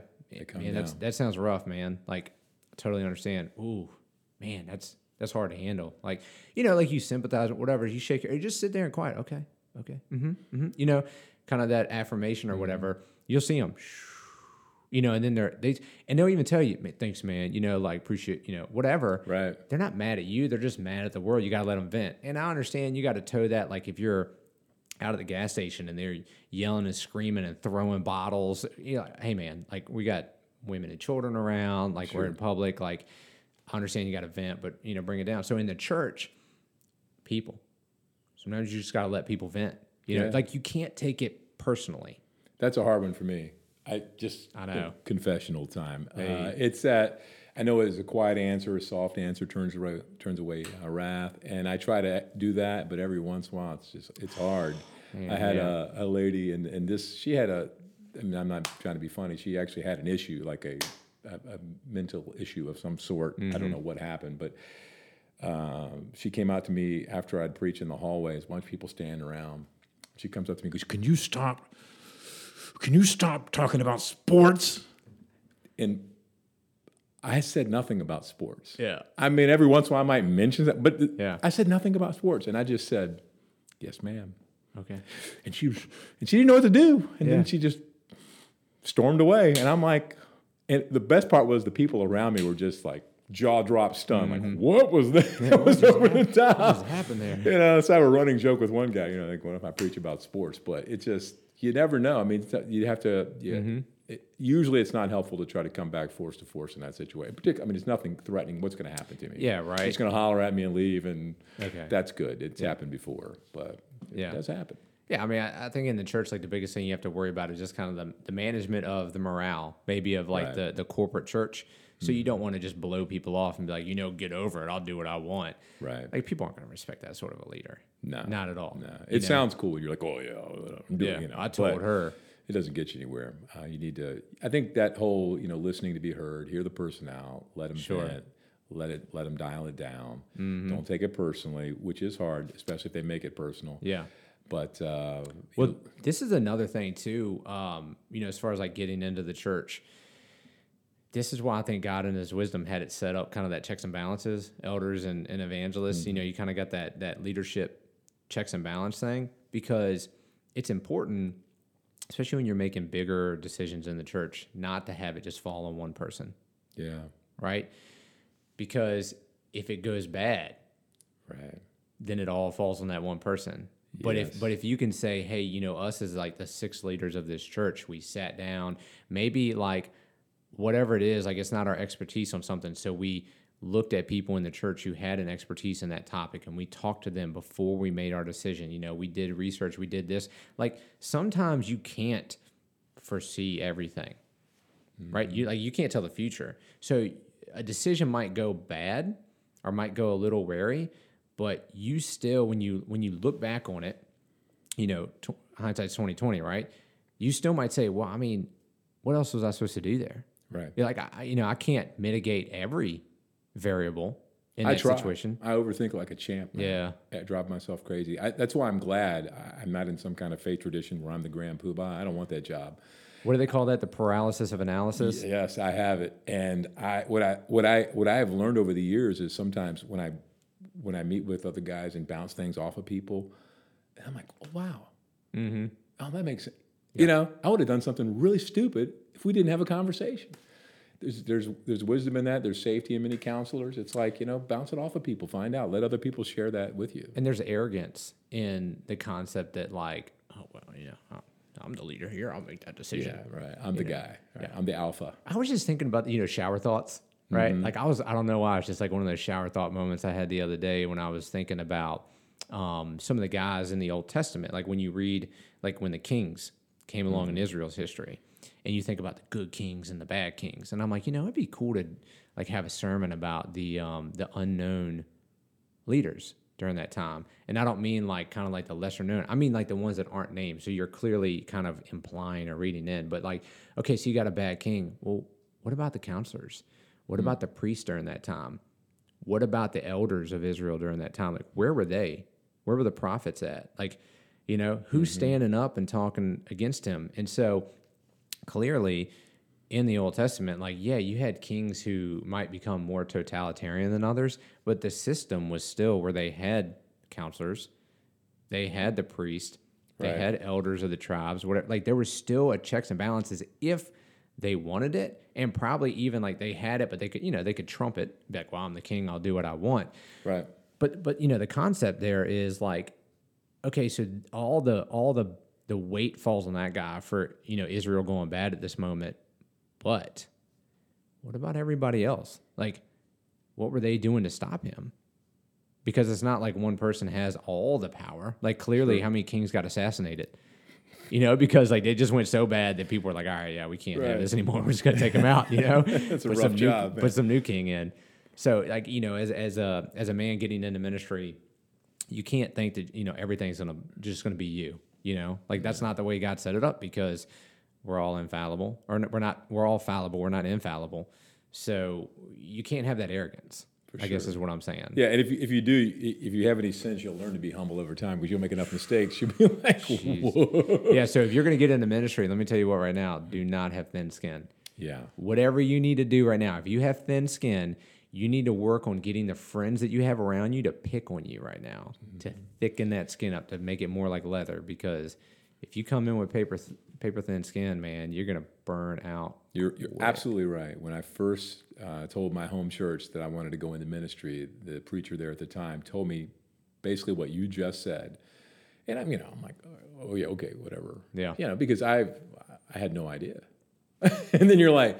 man, that's that sounds rough, man. Like, I totally understand. Ooh, man, that's that's hard to handle. Like, you know, like you sympathize with whatever. You shake your, you just sit there and quiet. Okay, okay, mm-hmm, mm-hmm. You know, kind of that affirmation or whatever. You'll see them, you know, and then they're they and they'll even tell you, "Man, thanks, man. You know, like appreciate, you know, whatever. Right. They're not mad at you. They're just mad at the world. You got to let them vent. And I understand you got to toe that. Like if you're out at the gas station and they're yelling and screaming and throwing bottles, you know, hey man, like we got women and children around, like we're in public, like I understand you got to vent, but you know, bring it down. So in the church, people, sometimes you just got to let people vent. You know, Yeah. like you can't take it personally. That's a hard one for me. I just I know. confessional time. Uh, it's that I know it's a quiet answer, a soft answer turns away turns away uh, wrath, and I try to do that, but every once in a while it's just it's hard. I had yeah. a, a lady, and and this she had a. I mean, I'm not trying to be funny. She actually had an issue, like a a, a mental issue of some sort. I Mm-hmm. don't know what happened, but um, she came out to me after I'd preached in the hallways. A bunch of people standing around. She comes up to me and goes, "Can you stop? Can you stop talking about sports?" And I said nothing about sports. Yeah. I mean, every once in a while I might mention that, but Yeah. I said nothing about sports, and I just said, "Yes, ma'am." Okay. And she was, and she didn't know what to do, and Yeah. then she just stormed away. And I'm like, and the best part was the people around me were just like jaw drop stunned. Like, mm-hmm. what was that? that was over the top. What happened there? You know, so I have a running joke with one guy. You know, like, what if I preach about sports? But it just you never know. I mean, you have to. Yeah, mm-hmm. it, usually, it's not helpful to try to come back force to force in that situation. Particularly, I mean, it's nothing threatening. What's going to happen to me? Yeah, right. He's going to holler at me and leave, and Okay. that's good. It's happened before, but it Yeah. does happen. Yeah, I mean, I, I think in the church, like the biggest thing you have to worry about is just kind of the, the management of the morale, maybe of like Right. the, the corporate church. So you don't want to just blow people off and be like, you know, get over it. I'll do what I want. Right. Like people aren't going to respect that sort of a leader. No. not at all. No, You it know? sounds cool. You're like, oh yeah, I'm doing. Yeah, you know, I told but her. It doesn't get you anywhere. Uh, you need to. I think that whole, you know, listening to be heard, hear the person out, let them Sure. vent, let it, let them dial it down. Mm-hmm. Don't take it personally, which is hard, especially if they make it personal. Yeah. But uh, Well, this is another thing too. Um, you know, as far as like getting into the church, this is why I think God in His wisdom had it set up kind of that checks and balances, elders and, and evangelists. You mm-hmm. know, you kind of got that that leadership checks and balance thing because it's important, especially when you're making bigger decisions in the church, not to have it just fall on one person, yeah, right? Because if it goes bad, right, then it all falls on that one person. But Yes. if but if you can say, hey, you know, us as like the six leaders of this church, we sat down, maybe like whatever it is, like it's not our expertise on something, so we looked at people in the church who had an expertise in that topic and we talked to them before we made our decision. You know, we did research, we did this. Like sometimes you can't foresee everything. Right? You like you can't tell the future. So a decision might go bad or might go a little wary, but you still when you when you look back on it, you know, tw- hindsight's 2020, right? You still might say, "Well, I mean, what else was I supposed to do there?" Right. You're like, I, you know, I can't mitigate every variable in I that try. situation. I overthink like a champ. man. Yeah. I drive myself crazy. I, that's why I'm glad I'm not in some kind of faith tradition where I'm the grand poobah. I don't want that job. What do they call that? The paralysis of analysis. Yes, I have it, and I what I what I what I have learned over the years is sometimes when I when I meet with other guys and bounce things off of people, I'm like, oh, wow, mm-hmm. oh that makes sense. You know, I would have done something really stupid if we didn't have a conversation. There's there's there's wisdom in that. There's safety in many counselors. It's like you know, bounce it off of people, find out, let other people share that with you. And there's arrogance in the concept that, like, oh well, you know, I'm the leader here. I'll make that decision. Yeah, right. I'm the guy. Right? I'm the alpha. I was just thinking about you know shower thoughts, right? Mm-hmm. Like I was, I don't know why. It's just like one of those shower thought moments I had the other day when I was thinking about um, some of the guys in the Old Testament. Like when you read, like when the kings came along Mm-hmm. in Israel's history, and you think about the good kings and the bad kings, and I'm like, you know, it'd be cool to like have a sermon about the um, the unknown leaders during that time. And I don't mean like kind of like the lesser known. I mean like the ones that aren't named. So you're clearly kind of implying or reading in. But like, okay, so you got a bad king. Well, what about the counselors? What about the priests during that time? What about the elders of Israel during that time? Like, where were they? Where were the prophets at? Like, you know, who's mm-hmm. standing up and talking against him? And so clearly in the Old Testament, like, yeah, you had kings who might become more totalitarian than others, but the system was still where they had counselors, they had the priest, they Right. had elders of the tribes, whatever. Like, there was still a checks and balances if they wanted it, and probably even like they had it, but they could, you know, they could trump it, like, well, I'm the king, I'll do what I want. Right. But but you know the concept there is like, okay, so all the all the the weight falls on that guy for you know Israel going bad at this moment, but what about everybody else? Like, what were they doing to stop him? Because it's not like one person has all the power. Like clearly, how many kings got assassinated? You know, because like they just went so bad that people were like, "All right, yeah, we can't have this anymore. We're just gonna take him out." You know, That's a Put rough some new- job, man. Put some new king in. So like you know, as as a as a man getting into ministry, you can't think that you know everything's gonna just gonna be you. You know, like that's not the way God set it up because we're all infallible, or we're not. We're all fallible. We're not infallible. So you can't have that arrogance. I guess is what I'm saying. Yeah, and if you, if you do, if you have any sense, you'll learn to be humble over time because you'll make enough mistakes. You'll be like, whoa. yeah. So if you're gonna get into ministry, let me tell you what. Right now, do not have thin skin. Yeah. whatever you need to do right now, if you have thin skin, you need to work on getting the friends that you have around you to pick on you right now, to thicken that skin up, to make it more like leather, because if you come in with paper th- paper thin skin, man, you're gonna burn out. You're, you're absolutely right. When I first uh, told my home church that I wanted to go into ministry, the preacher there at the time told me basically what you just said, and I'm you know I'm like, oh yeah, okay, whatever. Yeah. You know, because I I had no idea, and then you're like,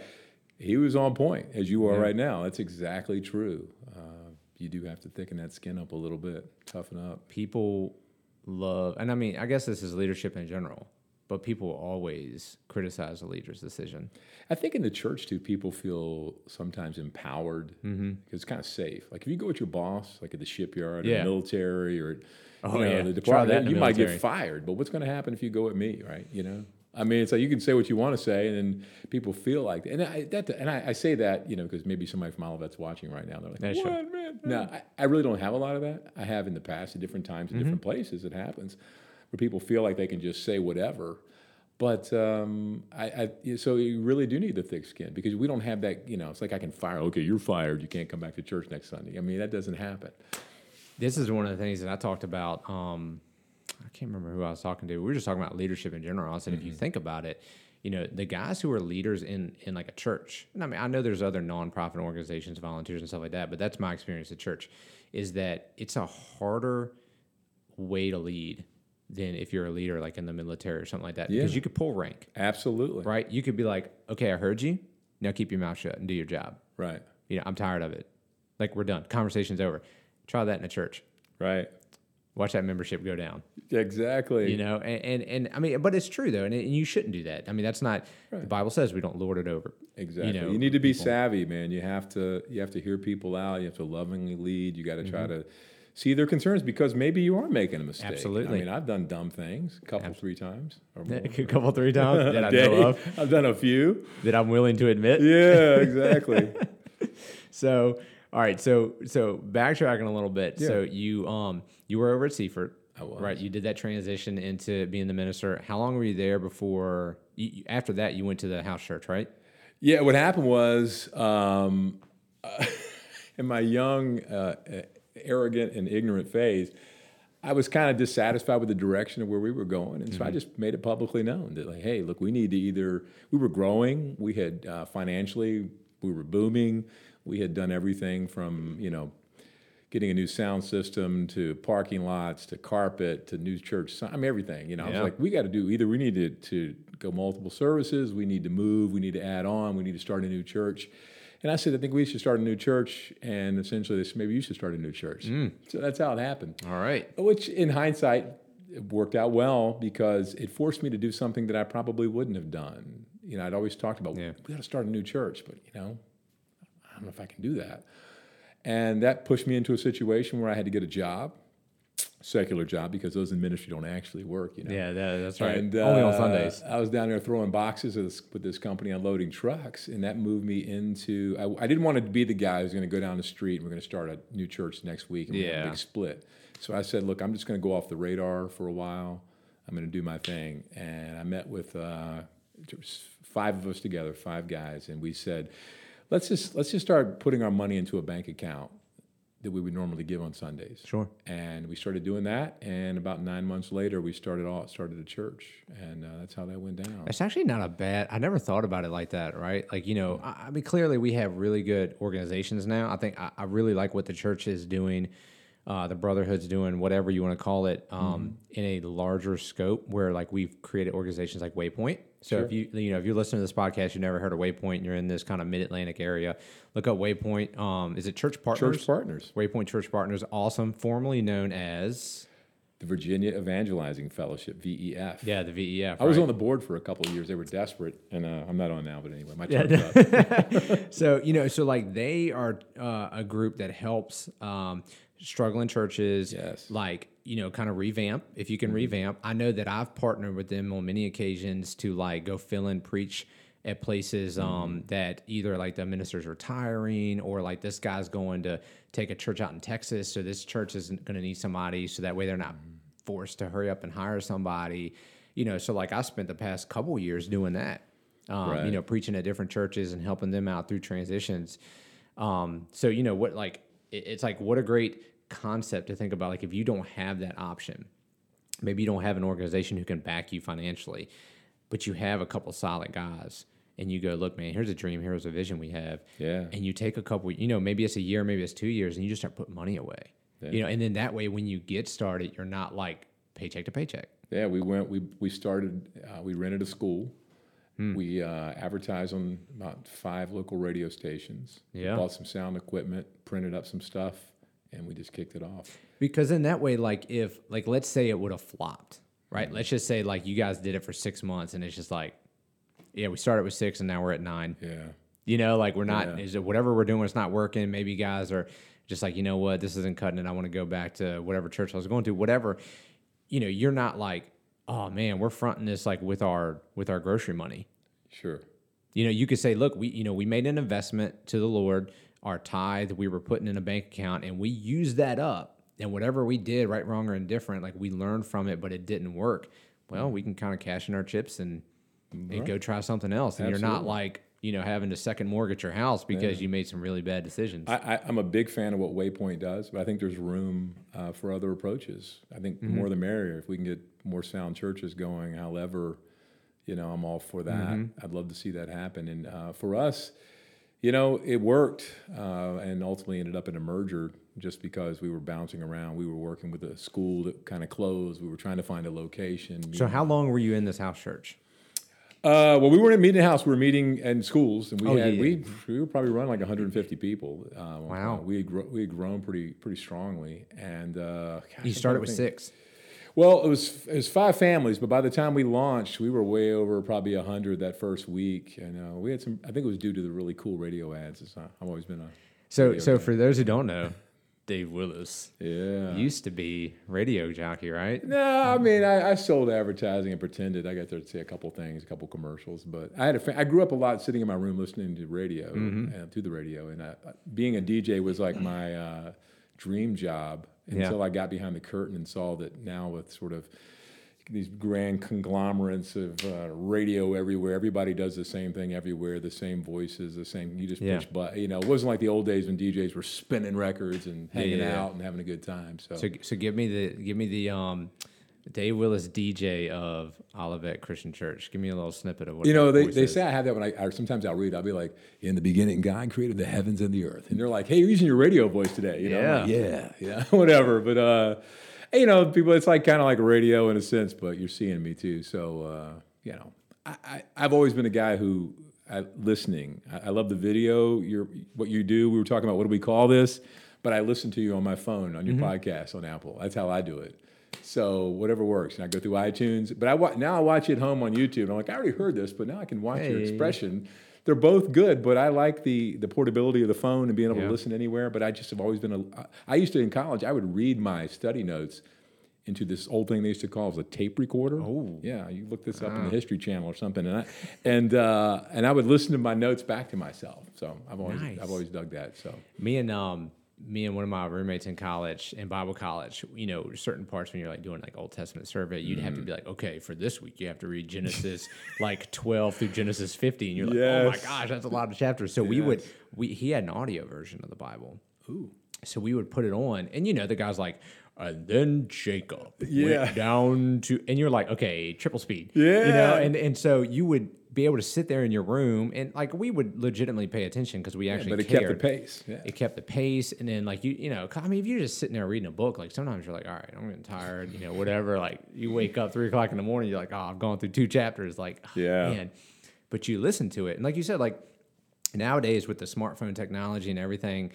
he was on point as you are right now. That's exactly true. Uh, you do have to thicken that skin up a little bit, toughen up. People love, and I mean, I guess this is leadership in general, but people always criticize a leader's decision. I think in the church too, people feel sometimes empowered because Mm-hmm. it's kind of safe. Like if you go with your boss, like at the shipyard, or Yeah. the military, or Oh, you know, yeah. the department, that in the you might get fired. But what's going to happen if you go with me, right? You know, I mean, it's like you can say what you want to say, and then people feel like, and I that, and I, I say that, you know, because maybe somebody from Olivet's watching right now. They're like, Yeah, what, sure. man? No, I, I really don't have a lot of that. I have in the past at different times, in Mm-hmm. different places. It happens where people feel like they can just say whatever. But um, I, I, so you really do need the thick skin because we don't have that. You know, it's like I can fire. Okay, you're fired. You can't come back to church next Sunday. I mean, that doesn't happen. This is one of the things that I talked about. Um, I can't remember who I was talking to. We were just talking about leadership in general. I said, if you mm-hmm. think about it, you know, the guys who are leaders in in like a church. And I mean, I know there's other nonprofit organizations, volunteers, and stuff like that. But that's my experience at church. Is that it's a harder way to lead than if you're a leader like in the military or something like that. Because you could pull rank, Absolutely. right? You could be like, okay, I heard you. Now keep your mouth shut and do your job. Right. You know, I'm tired of it. Like we're done. Conversation's over. Try that in a church. Right. Watch that membership go down. Exactly. You know, and, and, and I mean, but it's true though, and, and you shouldn't do that. I mean, that's not the Bible says we don't lord it over. Exactly. You, know, need to be people. savvy, man. You have to you have to hear people out. You have to lovingly lead. You got to try Mm-hmm. to see their concerns because maybe you are making a mistake. Absolutely. I mean, I've done dumb things a couple, three times or more. A couple, three times that I know of I've done a few. that I'm willing to admit. Yeah, exactly. So, all right, so so backtracking a little bit. So you um you were over at Seaford. I was. Right, you did that transition into being the minister. How long were you there before? You, after that, you went to the house church, right? Yeah, what happened was um, in my young, uh, arrogant, and ignorant phase, I was kind of dissatisfied with the direction of where we were going, and so I just made it publicly known that, like, hey, look, we need to either we were growing, we had uh, financially, we were booming, we had done everything from you know getting a new sound system to parking lots to carpet to new church. I mean, everything. You know, I was like, we got to do either we need to, to go multiple services, we need to move, we need to add on, we need to start a new church. And I said, I think we should start a new church. And essentially, they said, maybe you should start a new church. Mm. So that's how it happened. All right. Which, in hindsight, it worked out well because it forced me to do something that I probably wouldn't have done. You know, I'd always talked about Yeah. we got to start a new church, but you know, I don't know if I can do that. And that pushed me into a situation where I had to get a job, secular job, because those in ministry don't actually work. You know. Yeah, that, that's right. And, Only on uh, Sundays. I was down there throwing boxes with this, with this company unloading trucks, and that moved me into. I, I didn't want to be the guy who's going to go down the street and we're going to start a new church next week and Yeah. big split. So I said, look, I'm just going to go off the radar for a while. I'm going to do my thing, and I met with uh, five of us together, five guys, and we said, let's just let's just start putting our money into a bank account that we would normally give on Sundays. Sure. And we started doing that, and about nine months later, we started all started a church, and uh, that's how that went down. It's actually not a bad. I never thought about it like that, right? Like you know, I, I mean, clearly we have really good organizations now. I think I, I really like what the church is doing, uh, the brotherhood's doing, whatever you want to call it, um, in a larger scope. Where like we've created organizations like Waypoint. So if you you know if you're listening to this podcast, you never heard of Waypoint, and you're in this kind of Mid Atlantic area, look up Waypoint. Um, is it Church Partners? Church partners, Waypoint Church Partners, awesome. Formerly known as the Virginia Evangelizing Fellowship (VEF). yeah the VEF. I was on the board for a couple of years. They were desperate, and uh, I'm not on now. But anyway, my time's up. so you know so like they are uh, a group that helps um, struggling churches Yes. like you know kind of revamp if you can revamp i know that i've partnered with them on many occasions to like go fill and preach at places um, that either like the minister's retiring or like this guy's going to take a church out in texas so this church isn't going to need somebody so that way they're not forced to hurry up and hire somebody. You know so like i spent the past couple years doing that um, you know preaching at different churches and helping them out through transitions. Um, so you know what like it, it's like what a great concept to think about like if you don't have that option maybe you don't have an organization who can back you financially, but you have a couple solid guys and you go, look, man, here's a dream, here's a vision we have. Yeah. And you take a couple, you know, maybe it's a year, maybe it's two years, and you just start putting money away. You know, and then that way, when you get started, you're not like paycheck to paycheck. Yeah, we went. We we started. Uh, we rented a school. Hmm. We uh, advertised on about five local radio stations. Yeah. Bought some sound equipment, printed up some stuff, and we just kicked it off. Because in that way, like if like let's say it would have flopped, right? Mm-hmm. Let's just say like you guys did it for six months and it's just like, yeah, we started with six and now we're at nine. Yeah. You know, like we're not Yeah. is it whatever we're doing, it's not working. Maybe guys are just like, you know what, this isn't cutting it. I want to go back to whatever church I was going to, whatever. You know, you're not like, oh man, we're fronting this like with our with our grocery money. Sure. You know, you could say, look, we you know we made an investment to the Lord, our tithe we were putting in a bank account, and we used that up. And whatever we did, right, wrong, or indifferent, like we learned from it, but it didn't work. Well, we can kind of cash in our chips and, and go try something else. And you're not like you know having to second mortgage your house because you made some really bad decisions. I, I'm a big fan of what Waypoint does, but I think there's room uh, for other approaches. I think the more the merrier. If we can get more sound churches going, however, you know, I'm all for that. I'd love to see that happen. And uh, for us, you know, it worked, uh, and ultimately ended up in a merger just because we were bouncing around. We were working with a school that kind of closed. We were trying to find a location. so how long were you in this house church? Uh, well, we weren't in meeting house. We were meeting in schools, and we Oh, had yeah, we we were probably running like 150 people. Uh, Wow. we had gro- we had grown pretty pretty strongly, and uh, gosh, You started with think. six. Well, it was it was five families, but by the time we launched, we were way over probably hundred that first week, and uh, we had some. I think it was due to the really cool radio ads. I've always been a So so guy. for those who don't know, Dave Willis yeah. used to be radio jockey, right? No, I mean I, I sold advertising and pretended I got there to say a couple things, a couple commercials. But I had a fa- I grew up a lot sitting in my room listening to radio Mm-hmm. and to the radio, and I, being a DJ was like my uh, dream job until I got behind the curtain and saw that now with sort of these grand conglomerates of uh, radio everywhere. Everybody does the same thing everywhere, the same voices, the same. You just Yeah. push but You know, it wasn't like the old days when DJs were spinning records and hanging yeah, yeah. out and having a good time. So, So so give me the give me the um Dave Willis DJ of Olivet Christian Church. Give me a little snippet of what You know, they, they is. say I have that when I, sometimes I'll read, I'll be like, in the beginning, God created the heavens and the earth. And they're like, hey, you're using your radio voice today. You know, I'm like, yeah, yeah, whatever. But, uh, you know, people, it's like kind of like radio in a sense, but you're seeing me too. So, uh, you know, I, I, I've always been a guy who, I, listening, I, I love the video, your, what you do. We were talking about what do we call this? But I listen to you on my phone, on your podcast, on Apple. That's how I do it. So whatever works, and I go through iTunes. But I wa- now I watch it home on YouTube. I'm like, I already heard this, but now I can watch your expression. They're both good, but I like the the portability of the phone and being able Yeah. to listen anywhere. But I just have always been a. I used to in college, I would read my study notes into this old thing they used to call as a tape recorder. Oh. yeah, you look this up in the History Channel or something, and I and uh, and I would listen to my notes back to myself. So I've always Nice. I've always dug that. So me and um me and one of my roommates in college in Bible college, you know, certain parts when you're like doing like Old Testament survey, you'd have Mm. to be like, okay, for this week you have to read Genesis like 12 through Genesis 50, and you're like, oh my gosh, that's a lot of chapters. So we would we he had an audio version of the Bible. ooh, So we would put it on, and you know, the guy's like, and then Jacob Yeah. went down to, and you're like, okay, triple speed. Yeah. You know, and, and so you would be able to sit there in your room, and like we would legitimately pay attention because we actually but it cared. kept the pace. Yeah. It kept the pace, and then like you, you know, I mean, if you're just sitting there reading a book, like sometimes you're like, all right, I'm getting tired, you know, whatever. Like you wake up three o'clock in the morning, you're like, oh, I've gone through two chapters, like, oh, Yeah. man. But you listen to it, and like you said, like nowadays with the smartphone technology and everything,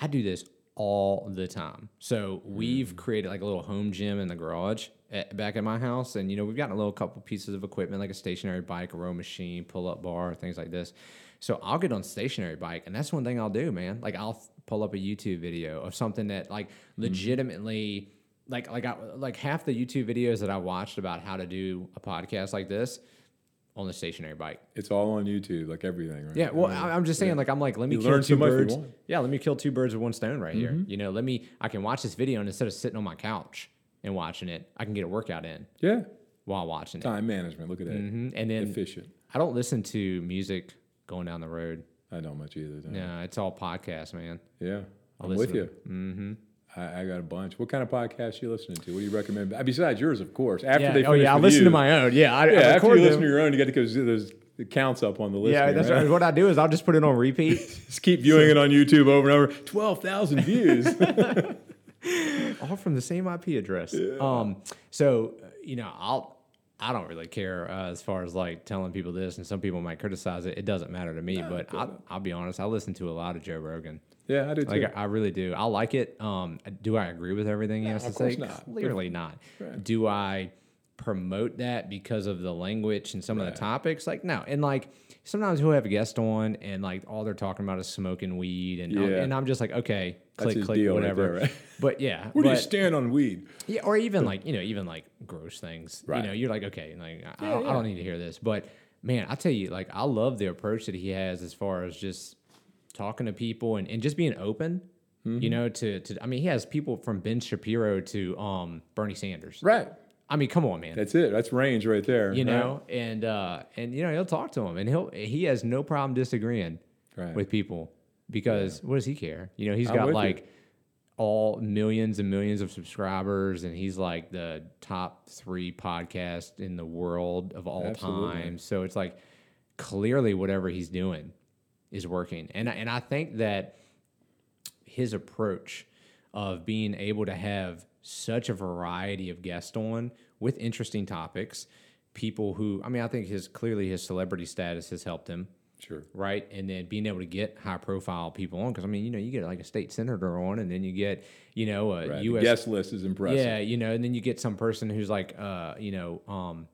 I do this all the time. So we've hmm. created like a little home gym in the garage at, back at my house, and you know we've got a little couple pieces of equipment like a stationary bike, a row machine, pull up bar, things like this. So I'll get on stationary bike, and that's one thing I'll do, man. Like I'll pull up a YouTube video of something that like hmm. legitimately. Like like I, like half the YouTube videos that I watched about how to do a podcast like this on the stationary bike. It's all on YouTube, like everything, right? Yeah, well, I I'm just saying, like, I'm like, let me You kill learn two birds. Mm-hmm. Yeah, let me kill two birds with one stone right here. You know, let me. I can watch this video, and instead of sitting on my couch and watching it, I can get a workout in yeah. while watching it. Time management. Look at that. Mhm. And then Efficient. I don't listen to music going down the road. I don't much either. no. Yeah, it's all podcasts, man. Yeah, I'm listen with you. Mm-hmm. I, I got a bunch. What kind of podcasts you listening to? What do you recommend? Uh, Besides yours, of course. After Yeah. they Oh yeah, I listen you, to my own. Yeah, I, Yeah, I after you listen to your own, you got to go. There's the counts up on the list. Yeah, that's right. What I do is I'll just put it on repeat. Just keep viewing it on YouTube over and over. Twelve thousand views. all from the same IP address. Um, so uh, you know, I'll I don't really care uh, as far as like telling people this, and some people might criticize it. It doesn't matter to me, but I'll, I'll be honest. I listen to a lot of Joe Rogan. Yeah, I do too. Like I, really do. I like it. Um, do I agree with everything he has to of course say? not. Clearly not. Right. Do I promote that because of the language and some of the topics? Like no. And like sometimes he'll have a guest on, and like all they're talking about is smoking weed, and I'm- and I'm just like, okay, click, click, deal right whatever. there, right? But yeah, Where do you stand on weed? yeah, or even like you know, even like gross things. Right. You know, you're like, okay, like I, I, don't, I don't need to hear this. But man, I tell you, like I love the approach that he has as far as just talking to people and, and just being open. Mm-hmm. You know, to to I mean, he has people from Ben Shapiro to um Bernie Sanders. Right. I mean, come on, man. That's it. That's range right there. you right? know, and uh and you know he'll talk to him and he'll he has no problem disagreeing Right. with people because what does he care? You know, he's I'm got with you. like all millions and millions of subscribers, and he's like the top three podcast in the world of all Absolutely. time. So it's like clearly whatever he's doing is working, and I- and I think that his approach of being able to have such a variety of guests on with interesting topics, people who I mean, I think his clearly his celebrity status has helped him Sure. right? And then being able to get high profile people on because I mean, you know, you get like a state senator on, and then you get you know a Right. The U.S. guest list is impressive. yeah, you know, and then you get some person who's like uh, you know, um,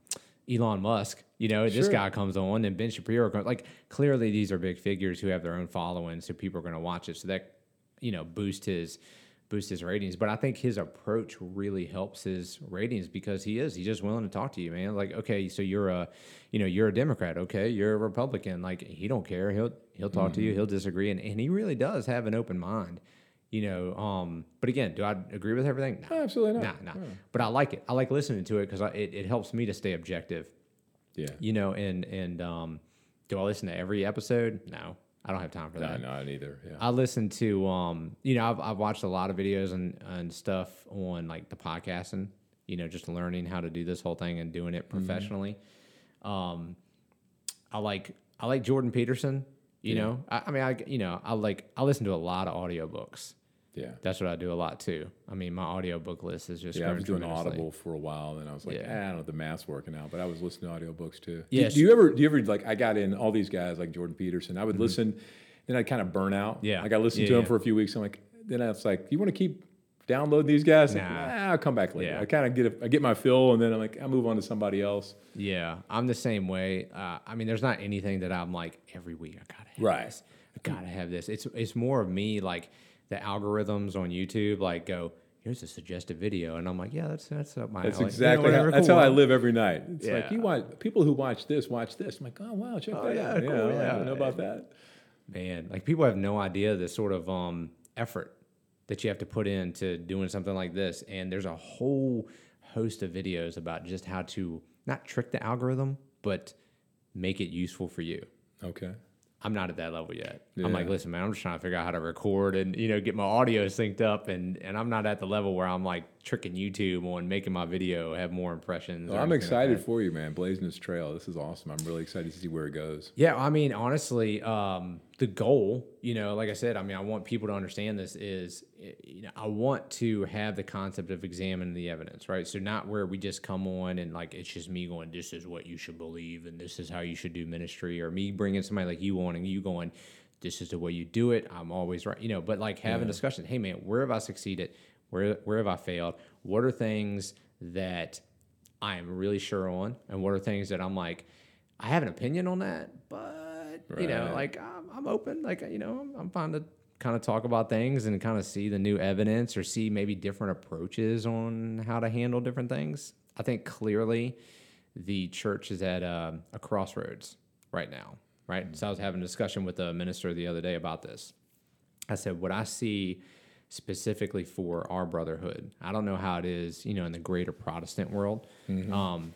Elon Musk. You know, this guy comes on, and Ben Shapiro comes. Like clearly, these are big figures who have their own following, so people are going to watch it. So that you know boost his boost his ratings. But I think his approach really helps his ratings because he is he's just willing to talk to you, man. Like, okay, so you're a you know you're a Democrat, okay, you're a Republican. Like he don't care. He'll he'll talk to you. Mm-hmm. He'll disagree, and, and he really does have an open mind. You know, um, but again, do I agree with everything? No, Absolutely not. Nah, nah. But I like it. I like listening to it because it, it helps me to stay objective. Yeah. You know, and and um, do I listen to every episode? No, I don't have time for No, that. not either. Yeah. I listen to um, you know, I've, I've watched a lot of videos and and stuff on like the podcasting. You know, just learning how to do this whole thing and doing it professionally. Um, I like I like Jordan Peterson. You know, I, I mean, I you know, I like I listen to a lot of audiobooks. Yeah. That's what I do a lot too. I mean, my audiobook list is just Yeah, I was doing. Audible for a while, and I was like, Yeah. eh, I don't know the math's working out, but I was listening to audiobooks too. Do- Yes. Do, you ever, do you ever like? I got in all these guys like Jordan Peterson. I would listen, then I'd kind of burn out. Mm-hmm. Yeah. like I listened Yeah, to him yeah. for a few weeks. I'm like, then I was like, you want to keep downloading these guys? Like, nah, I'll come back later. Yeah. I kind of get a, I get my fill, and then I'm like, I move on to somebody else. Yeah, I'm the same way. Uh, I mean, there's not anything that I'm like every week. I gotta have Right. this. I gotta have this. It's it's more of me like the algorithms on YouTube like go here's a suggested video, and I'm like yeah that's that's up my That's alley. You know, exactly how, that's cool. how I live every night. It's like Yeah. you want people who watch this watch this. I'm like, oh wow, check that yeah, out. cool, yeah, I don't know about that. Man, like people have no idea the sort of um, effort that you have to put into doing something like this, and there's a whole host of videos about just how to not trick the algorithm, but make it useful for you. Okay. I'm not at that level yet. Yeah. I'm like, listen, man, I'm just trying to figure out how to record and you know get my audio synced up, and and I'm not at the level where I'm like tricking YouTube on making my video have more impressions. Well, I'm anything like excited for you, man. Blazing this trail. This is awesome. I'm really excited to see where it goes. Yeah, I mean, honestly, um, the goal, you know, like I said, I mean, I want people to understand this is, you know, I want to have the concept of examining the evidence, right? So not where we just come on and like it's just me going, this is what you should believe and this is how you should do ministry, or me bringing somebody like you on and you going, this is the way you do it. I'm always right, you know. But like having discussion, hey man, where have I succeeded? Where where have I failed? What are things that I am really sure on, and what are things that I'm like, I have an opinion on that, but you know, like I'm, I'm open, like you know, I'm, I'm fine to kind of talk about things and kind of see the new evidence or see maybe different approaches on how to handle different things. I think clearly the church is at a, a crossroads right now, right? Mm-hmm. So I was having a discussion with a minister the other day about this. I said, what I see specifically for our brotherhood, I don't know how it is, you know, in the greater Protestant world. Um,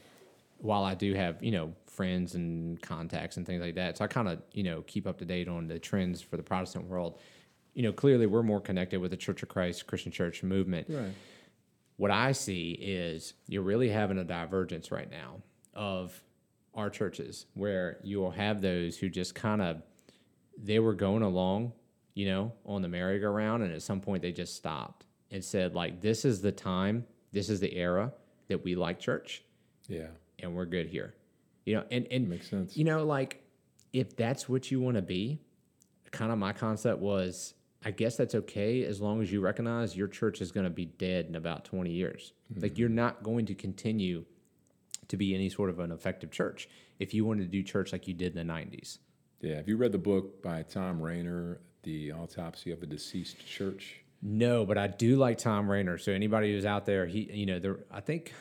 while I do have, you know, friends and contacts and things like that, so I kind of, you know, keep up to date on the trends for the Protestant world. you know, clearly we're more connected with the Church of Christ Christian Church movement. Right. What I see is you're really having a divergence right now of our churches where you will have those who just kind of they were going along, you know, on the merry-go-round, and at some point they just stopped and said, like, this is the time, this is the era that we like church, Yeah. and we're good here. You know, and and Makes sense. you know, like if that's what you want to be, kind of my concept was, I guess that's okay as long as you recognize your church is going to be dead in about 20 years. Like mm-hmm. you're not going to continue to be any sort of an effective church if you wanted to do church like you did in the 90s. Yeah. Have you read the book by Thom Rainer, The Autopsy of a Deceased Church? No, but I do like Thom Rainer. So anybody who's out there, he, you know, there, I think.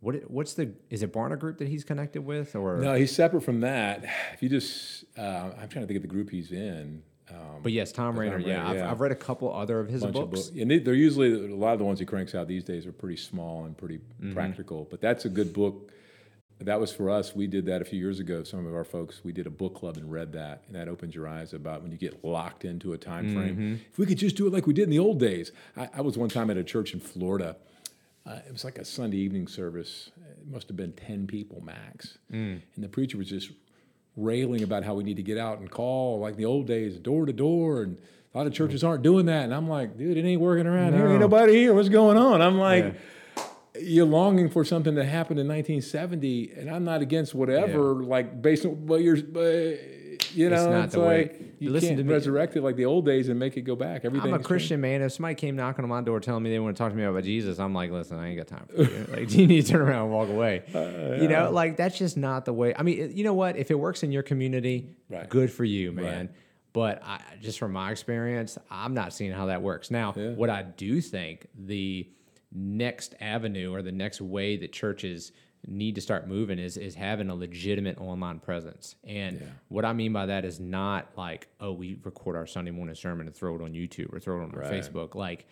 What, what's the is it Barna Group that he's connected with or No, he's separate from that. If you just, uh, I'm trying to think of the group he's in. Um, but yes Thom Rainer Rainer, yeah, I've, yeah. I've read a couple other of his bunch books of. And they, they're usually a lot of the ones he cranks out these days are pretty small and pretty Mm-hmm. practical. But that's a good book. That was for us. We did that a few years ago. Some of our folks, we did a book club and read that, and that opens your eyes about when you get locked into a time frame. Mm-hmm. If we could just do it like we did in the old days. I, I was one time at a church in Florida. Uh, it was like a Sunday evening service. It must have been ten people max, Mm. and the preacher was just railing about how we need to get out and call like the old days, door to door, and a lot of churches aren't doing that. And I'm like, dude, it ain't working around here. Ain't nobody here. What's going on? I'm like, you're longing for something that happened in 1970, and I'm not against whatever, like based on what you're, uh, you know, not it's the way- like you Listen can't to me. resurrect it like the old days and make it go back. Everything. I'm a Christian man. If somebody came knocking on my door telling me they want to talk to me about Jesus, I'm like, listen, I ain't got time for you. like, you need to turn around and walk away. Uh, You know, like that's just not the way. I mean, you know what? If it works in your community, Right. good for you, man. Right. But I, just from my experience, I'm not seeing how that works. Now, Yeah. what I do think the next avenue or the next way that churches need to start moving is is having a legitimate online presence. And Yeah. what I mean by that is not like, oh, we record our Sunday morning sermon and throw it on YouTube or throw it on Right. Facebook. Like,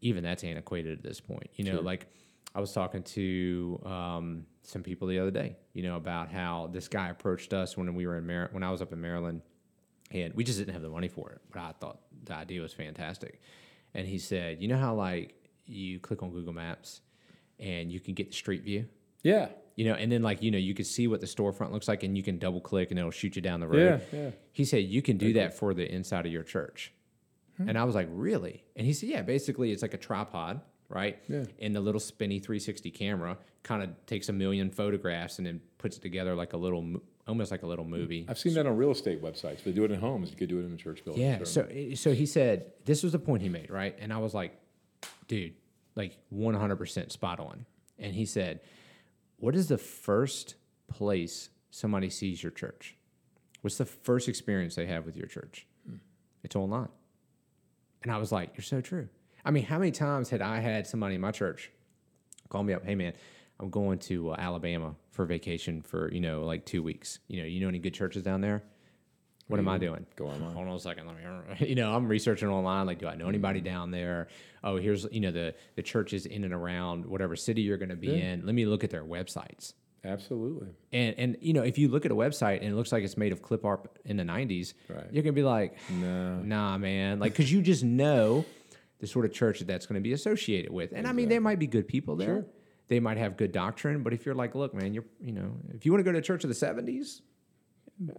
even that's antiquated at this point. You know, like I was talking to um, some people the other day, you know, about how this guy approached us when we were in Mar- when I was up in Maryland, and we just didn't have the money for it. But I thought the idea was fantastic. And he said, you know how like you click on Google Maps and you can get the street view Yeah. you know, and then like you know, you can see what the storefront looks like, and you can double click, and it'll shoot you down the road. Yeah. Yeah. He said you can do that for the inside of your church, hmm. and I was like, really? And he said, yeah, basically it's like a tripod, right? Yeah. And the little spinny 360 camera kind of takes a million photographs and then puts it together like a little, mo- almost like a little mm-hmm. movie. I've seen that on real estate websites. They do it in homes. You could do it in a church building. Yeah. So eh, so he said this was the point he made, right? And I was like, dude, like 100% spot on. And he said, what is the first place somebody sees your church? What's the first experience they have with your church? It's online. And I was like, you're so true. I mean, how many times had I had somebody in my church call me up, hey man, I'm going to uh, Alabama for vacation for, you know, like two weeks. You know, you know any good churches down there? What am I mm-hmm. doing? Go online. Hold on a second. Let me, you know, I'm researching online. Like, do I know mm-hmm. anybody down there? Oh, here's, you know, the the churches in and around whatever city you're going to be in. Let me look at their websites. Absolutely. And and you know, if you look at a website and it looks like it's made of clip art in the '90s, Right. you're gonna be like, No. nah, man, like because you just know the sort of church that that's going to be associated with. And I mean, there might be good people there. Sure. They might have good doctrine, but if you're like, look, man, you're, you know, if you want to go to a church of the '70s,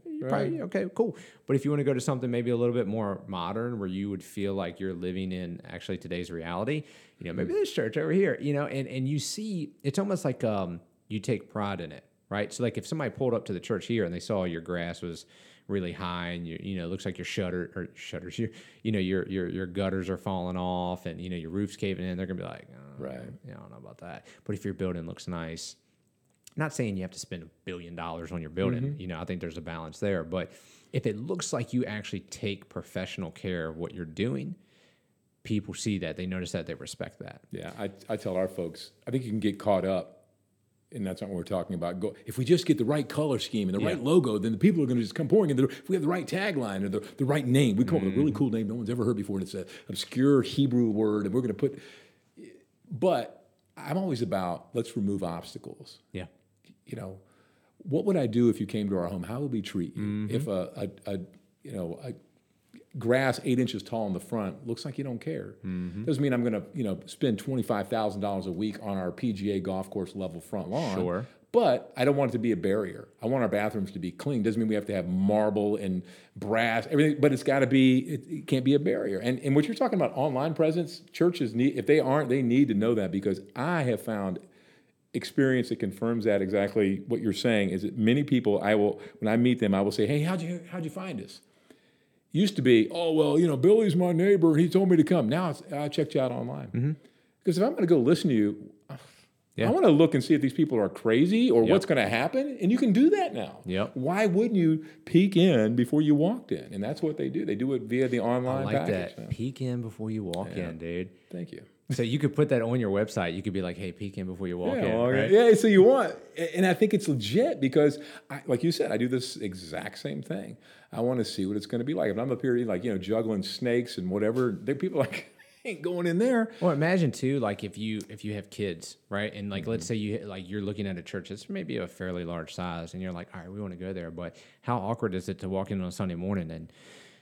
you probably okay, cool. But if you want to go to something maybe a little bit more modern, where you would feel like you're living in actually today's reality, you know, maybe this church over here, you know, and and you see, it's almost like um, you take pride in it, right? So like if somebody pulled up to the church here and they saw your grass was really high and you you know it looks like your shutter or shutters your you know your your your gutters are falling off and you know your roof's caving in they're gonna be like oh, Right. yeah, I don't know about that but if your building looks nice not saying you have to spend a billion dollars on your building Mm-hmm. you know i think there's a balance there but if it looks like you actually take professional care of what you're doing people see that they notice that they respect that Yeah, I, I tell our folks, I think you can get caught up, and that's not what we're talking about. Go, if we just get the right color scheme and the right logo, then the people are going to just come pouring in. If we have the right tagline or the, the right name, we come up with a Mm-hmm. really cool name no one's ever heard before, and it's an obscure Hebrew word, and we're going to put. But I'm always about let's remove obstacles. yeah you know, what would I do if you came to our home? How would we treat you? Mm-hmm. If a, a, a, you know, a, grass eight inches tall in the front looks like you don't care. Mm-hmm. Doesn't mean I'm going to you know spend twenty five thousand dollars a week on our PGA golf course level front lawn. Sure. But I don't want it to be a barrier. I want our bathrooms to be clean. Doesn't mean we have to have marble and brass, everything. But it's got to be. It, it can't be a barrier. And and what you're talking about, online presence, churches need. If they aren't, they need to know that because I have found experience that confirms that exactly what you're saying. Is that many people I will when I meet them, I will say, "Hey, how'd you how'd you find us?" Used to be, "Oh well, you know, Billy's my neighbor. He told me to come." Now it's, I checked you out online mm-hmm. because if I'm going to go listen to you. Yeah. I want to look and see if these people are crazy or what's going to happen, and you can do that now. Yep. Why wouldn't you peek in before you walked in? And that's what they do. They do it via the online I like package. that. Yeah. Peek in before you walk in, dude. Thank you. So you could put that on your website. You could be like, "Hey, peek in before you walk Yeah, in." right? yeah. So you want, and I think it's legit because, I, like you said, I do this exact same thing. I want to see what it's going to be like. If I'm up here, like you know, juggling snakes and whatever, there people like ain't going in there. Well, imagine too, like if you if you have kids, right, and like Mm-hmm. let's say you like you're looking at a church that's maybe a fairly large size, and you're like, all right, we want to go there, but how awkward is it to walk in on a Sunday morning and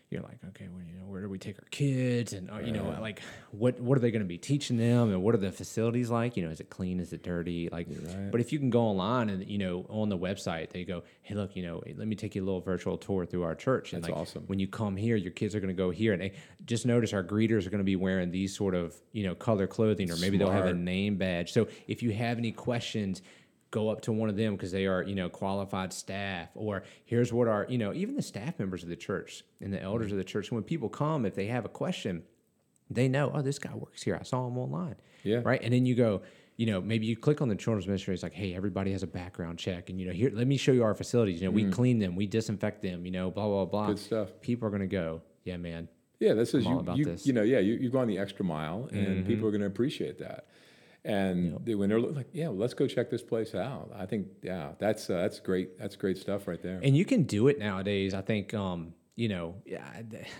you're like, okay, well, you know, where do we take our kids, and uh, you know, like what what are they going to be teaching them, and what are the facilities like? You know, is it clean? Is it dirty? Like, but if you can go online and you know on the website they go, hey, look, you know, let me take you a little virtual tour through our church, and That's like awesome. when you come here, your kids are going to go here, and they, just notice our greeters are going to be wearing these sort of you know color clothing, or maybe they'll have a name badge. So if you have any questions, go up to one of them because they are you know qualified staff. Or here's what our you know even the staff members of the church and the elders of the church. When people come, if they have a question, they know oh this guy works here. I saw him online. Yeah. Right. And then you go. You know, maybe you click on the children's ministry. It's like, hey, everybody has a background check, and you know, here, let me show you our facilities. You know, we clean them, we disinfect them. You know, blah blah blah. Good stuff. People are gonna go, yeah, man. Yeah, this is you. about you, this. you know, yeah, you, you've gone the extra mile, and Mm-hmm. people are going to appreciate that. And they, when they're like, yeah, well, let's go check this place out. I think, yeah, that's uh, that's great. That's great stuff right there. And you can do it nowadays. I think, um, you know, yeah,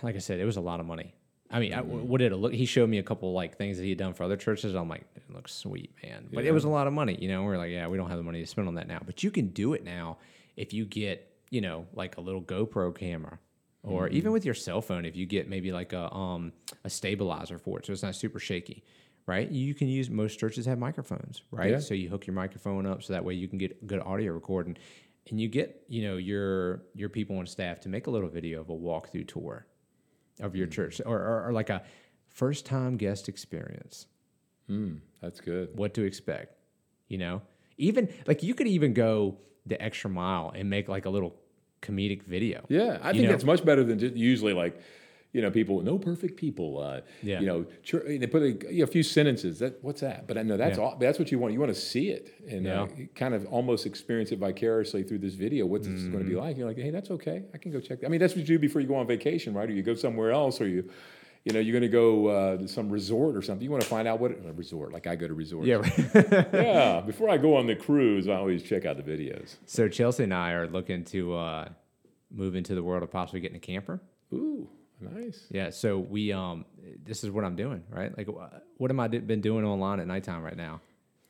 like I said, it was a lot of money. I mean, I, what did it look? He showed me a couple like things that he had done for other churches. I'm like, it looks sweet, man. But it was a lot of money. You know, we're like, yeah, we don't have the money to spend on that now. But you can do it now if you get, you know, like a little GoPro camera, or even with your cell phone, if you get maybe like a um a stabilizer for it, so it's not super shaky. Right, you can use. Most churches have microphones, right? Yeah. So you hook your microphone up, so that way you can get good audio recording, and you get you know your your people on staff to make a little video of a walkthrough tour of your church, or, or, or like a first time guest experience. Mm, that's good. What to expect, you know? Even like you could even go the extra mile and make like a little comedic video. Yeah, I think know? that's much better than just usually like, you know, people no perfect people. Uh, Yeah. You know, they put a, you know, a few sentences. That what's that? But I know that's Yeah. all, that's what you want. You want to see it and uh, kind of almost experience it vicariously through this video. What's this going to be Mm-hmm. like? You're like, hey, that's okay. I can go check. That. I mean, that's what you do before you go on vacation, right? Or you go somewhere else, or you. You know, you're going to go uh, to some resort or something. You want to find out what a resort, like I go to resorts. Yeah. Yeah. Before I go on the cruise, I always check out the videos. so Chelsea and I are looking to uh, move into the world of possibly getting a camper. Ooh, nice. Yeah. So we um, this is what I'm doing, right? Like, what am I d- been doing online at nighttime right now?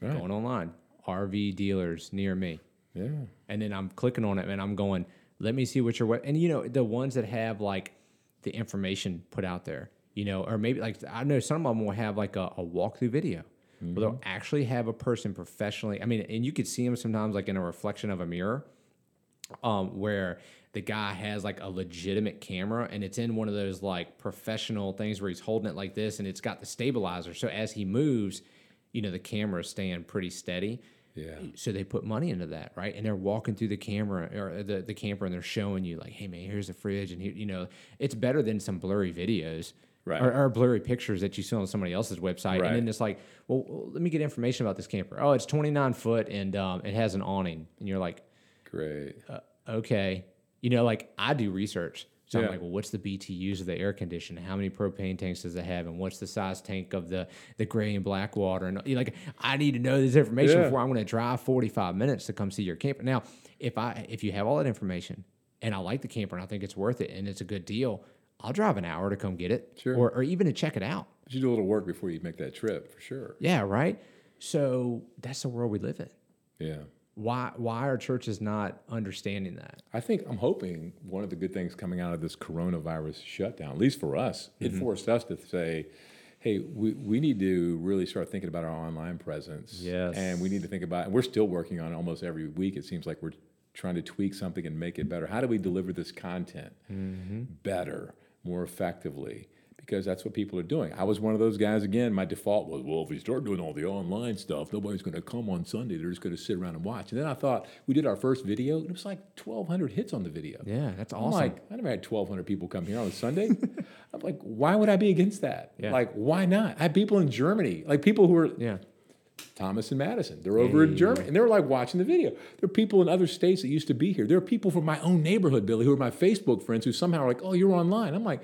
Right. Going online, RV dealers near me. Yeah. and then I'm clicking on it and I'm going, let me see what your web and you know the ones that have like the information put out there, you know, or maybe like I know some of them will have like a, a walkthrough video. Where they'll actually have a person professionally. I mean, and you could see them sometimes like in a reflection of a mirror, um, where the guy has like a legitimate camera and it's in one of those like professional things where he's holding it like this and it's got the stabilizer. So as he moves, you know, the camera is staying pretty steady. Yeah. So they put money into that, right? And they're walking through the camera or the, the camper and they're showing you like, hey man, here's the fridge, and here, you know, it's better than some blurry videos. Right. Or, or blurry pictures that you see on somebody else's website, Right. and then it's like, well, well, let me get information about this camper. Oh, it's 29 foot and um, it has an awning, and you're like, Great. uh, okay, you know, like I do research, so Yeah. I'm like, well, what's the BTUs of the air conditioner? How many propane tanks does it have, and what's the size tank of the the gray and black water? And you know, like, I need to know this information Yeah. before I'm going to drive 45 minutes to come see your camper. Now, if I if you have all that information and I like the camper and I think it's worth it and it's a good deal, I'll drive an hour to come get it, Sure. or or even to check it out. But you do a little work before you make that trip, for sure. Yeah, right. So that's the world we live in. Yeah. Why why are churches not understanding that? I think I'm hoping one of the good things coming out of this coronavirus shutdown, at least for us, it Mm-hmm. forced us to say, hey, we, we need to really start thinking about our online presence. Yes. And we need to think about, and we're still working on it almost every week. It seems like we're trying to tweak something and make it better. How do we deliver this content Mm-hmm. better, more effectively? Because that's what people are doing. I was one of those guys again. My default was, well, if we start doing all the online stuff, nobody's going to come on Sunday. They're just going to sit around and watch. And then I thought we did our first video, and it was like 1,200 hits on the video. Yeah, that's awesome. I'm like, I never had 1,200 people come here on a Sunday. I'm like, why would I be against that? Yeah. Like, why not? I had people in Germany, like people who are yeah. Thomas and Madison. They're over in Germany, and they're like watching the video. There are people in other states that used to be here. There are people from my own neighborhood, Billy, who are my Facebook friends, who somehow are like, "Oh, you're online." I'm like,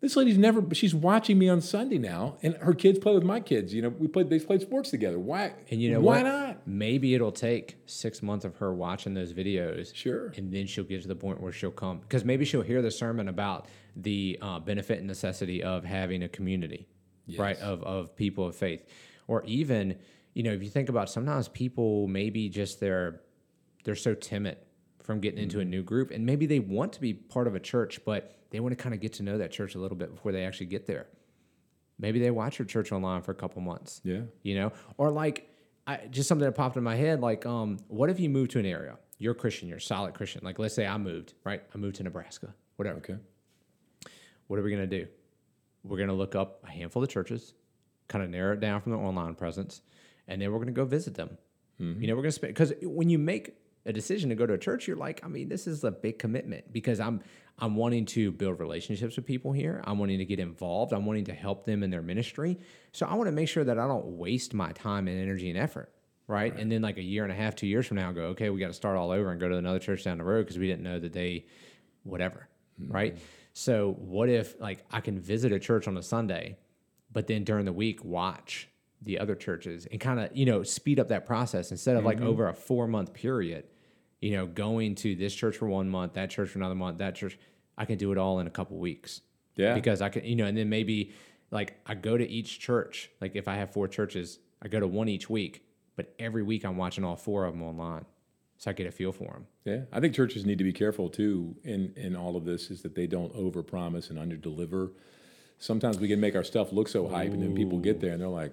this lady's never. She's watching me on Sunday now, and her kids play with my kids. You know, we played. They played sports together. Why? And you know why what? not? Maybe it'll take six months of her watching those videos. Sure. And then she'll get to the point where she'll come. Because maybe she'll hear the sermon about the uh, benefit and necessity of having a community, right? Of, of people of faith. Or even, you know, if you think about sometimes people maybe just they're they're so timid from getting into a Mm-hmm. new group and maybe they want to be part of a church, but they want to kind of get to know that church a little bit before they actually get there. Maybe they watch your church online for a couple months Yeah. you know or like I, just something that popped in my head like um what if you move to an area you're a christian you're a solid christian like let's say i moved right i moved to nebraska whatever Okay. what are we going to do we're going to look up a handful of churches kind of narrow it down from the online presence and then we're going to go visit them you know we're going to spend because when you make a decision to go to a church you're like i mean this is a big commitment because i'm i'm wanting to build relationships with people here. I'm wanting to get involved. I'm wanting to help them in their ministry. So i want to make sure that i don't waste my time and energy and effort right, and then like a year and a half two years from now go okay we got to start all over and go to another church down the road because we didn't know that they whatever right? So what if like i can visit a church on a sunday but then during the week watch the other churches and kind of you know speed up that process instead of Mm-hmm. like over a four month period you know going to this church for one month that church for another month that church i can do it all in a couple weeks. Yeah. because i can you know and then maybe like i go to each church. Like if i have four churches i go to one each week but every week i'm watching all four of them online. So i get a feel for them Yeah, I think churches need to be careful too in in all of this is that they don't overpromise and underdeliver. Sometimes we can make our stuff look so hype, and then people get there and they're like,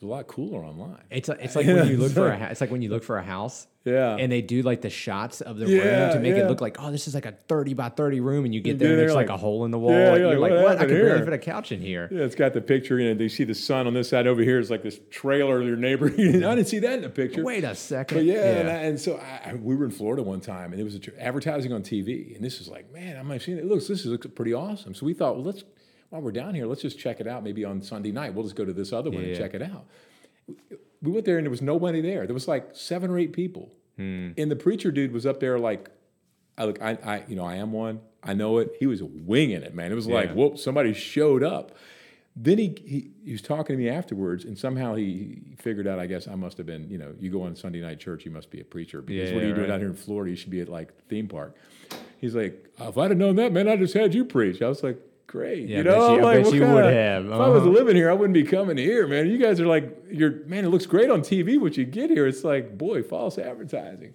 "It's a lot cooler online." It's like, it's like when you look for a it's like when you look for a house. Yeah. And they do like the shots of the Yeah, room to make yeah. it look like oh this is like a thirty by thirty room and you get there then and there's like, like- a hole in the wall. Yeah, you're you're like, "What what? I could barely fit a couch in here. Yeah, it's got the picture, you know, they see the sun on this side over here. It's like this trailer of your neighbor. I didn't see that in the picture. Wait a second. But yeah, And, I, and so I, I- we were in Florida one time, and it was a tr- advertising on TV, and this was like, man, I'm not seeing it. Looks, this looks pretty awesome. So we thought, well, let's while we're down here, let's just check it out. Maybe on Sunday night, we'll just go to this other one and Yeah. check it out. We went there, and there was nobody there. There was like seven or eight people, Hmm. and the preacher dude was up there like, I look, I, I, you know, I am one. I know it. He was winging it, man. It was like, Yeah. whoop, somebody showed up. Then he, he he was talking to me afterwards, and somehow he, figured out. I guess I must have been. You know, you go on Sunday night church, you must be a preacher because Yeah, what are you doing out here in Florida? You should be at like theme park. He's like, if I'd have known that, man, I'd just had you preach. I was like, great. Yeah, you know, you- I like, bet what you would have. If I was Uh-huh. living here, I wouldn't be coming here, man. You guys are like, you're man. It looks great on TV. What you get here, it's like, boy, false advertising.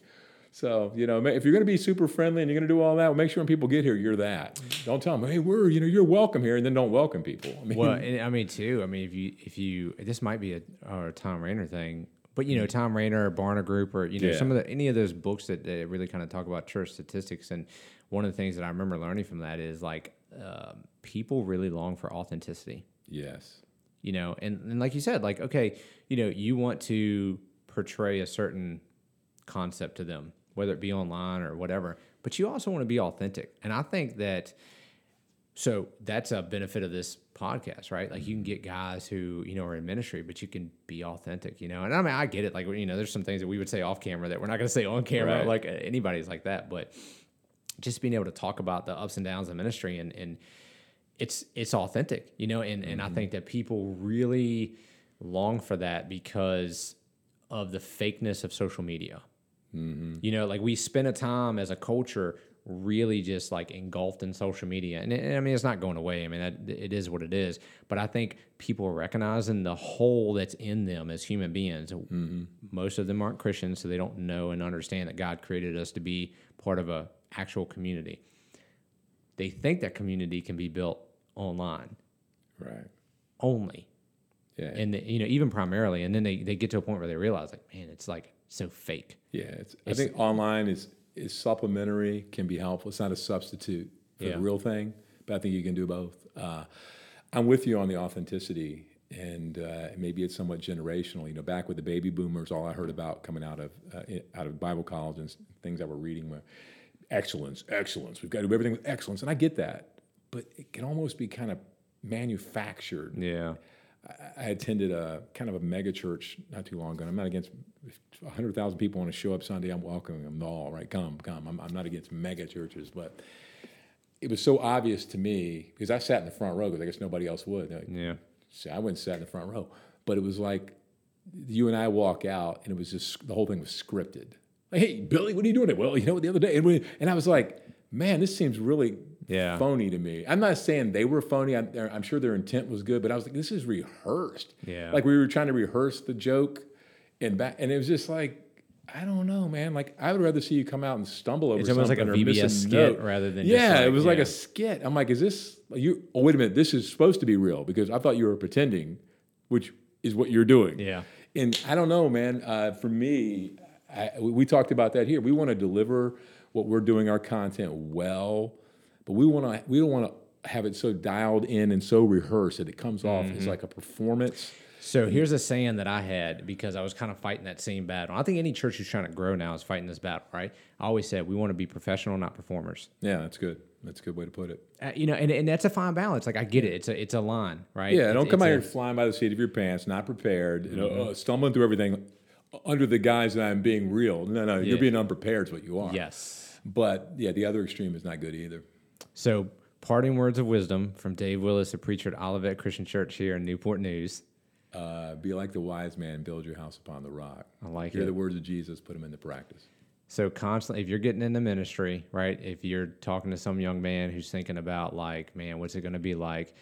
So you know, if you're going to be super friendly and you're going to do all that, well, make sure when people get here, you're that. Don't tell them, hey, we're you know, you're welcome here, and then don't welcome people. I mean, Well, and I mean too. I mean, if you if you this might be a, a Thom Rainer thing, but you know Thom Rainer or Barna Group or you know Yeah. some of the any of those books that, that really kind of talk about church statistics. And one of the things that I remember learning from that is like um, people really long for authenticity. yes, You know, and and like you said, like okay, you know, you want to portray a certain concept to them, whether it be online or whatever, but you also want to be authentic. And I think that so that's a benefit of this podcast, right? Like you can get guys who, you know, are in ministry, but you can be authentic, you know. And I mean, I get it. Like, you know, there's some things that we would say off camera that we're not going to say on camera. Right. Like anybody's like that, but just being able to talk about the ups and downs of ministry and, and it's, it's authentic, you know, and, and I mm-hmm. think that people really long for that because of the fakeness of social media. Mm-hmm. You know, like we spend a time as a culture really just like engulfed in social media. And, and I mean, it's not going away. I mean, that, it is what it is. But I think people are recognizing the hole that's in them as human beings. Mm-hmm. Most of them aren't Christians, so they don't know and understand that God created us to be part of a actual community. They think that community can be built online Right. only Yeah. and the, you know even primarily and then they, they get to a point where they realize like man it's like so fake Yeah, it's, I think online is is supplementary, can be helpful. It's not a substitute for Yeah. the real thing, but I think you can do both. Uh, I'm with you on the authenticity, and uh, maybe it's somewhat generational. You know, back with the baby boomers, all I heard about coming out of uh, out of Bible college and things I were reading were excellence, excellence. We've got to do everything with excellence, and I get that, but it can almost be kind of manufactured. yeah I attended a kind of a mega church not too long ago. and I'm not against 100,000 people want to show up Sunday. I'm welcoming them all, right? Come, come. I'm, I'm not against mega churches, but it was so obvious to me because I sat in the front row because I guess nobody else would. Like, yeah See, I went and sat in the front row, but it was like you and I walk out, and it was just the whole thing was scripted. Like, hey, Billy, what are you doing? Well, you know, the other day, and, we, and I was like, man, this seems really Yeah. phony to me. I'm not saying they were phony. I'm, I'm sure their intent was good, but I was like, this is rehearsed. Yeah. like we were trying to rehearse the joke, and back, and it was just like. I don't know, man. Like I would rather see you come out and stumble over It's almost like a something or miss a skit note. rather than just yeah. it like- was like a skit. I'm like, is this you? Oh, wait a minute. This is supposed to be real because I thought you were pretending, which is what you're doing. Yeah. And I don't know, man. Uh, for me, I, we talked about that here. We want to deliver what we're doing our content well, but we want to. We don't want to have it so dialed in and so rehearsed that it comes off Mm-hmm. as like a performance. so here's a saying that i had because i was kind of fighting that same battle i think any church who's trying to grow now is fighting this battle right i always said we want to be professional not performers Yeah, that's good. That's a good way to put it. uh, you know and, and that's a fine balance like i get it it's a it's a line right Yeah, It's- don't come out a- here flying by the seat of your pants, not prepared, you know, Mm-hmm. uh, stumbling through everything under the guise that I'm being real. No, no, you're Yeah. being unprepared is what you are. yes But yeah, the other extreme is not good either. so parting words of wisdom from dave willis a preacher at olivet christian church here in newport news Uh, be like the wise man, build your house upon the rock. I like Hear it. the words of Jesus, put them into practice. So constantly, if you're getting into ministry, right? If you're talking to some young man who's thinking about like, man, what's it going to be like?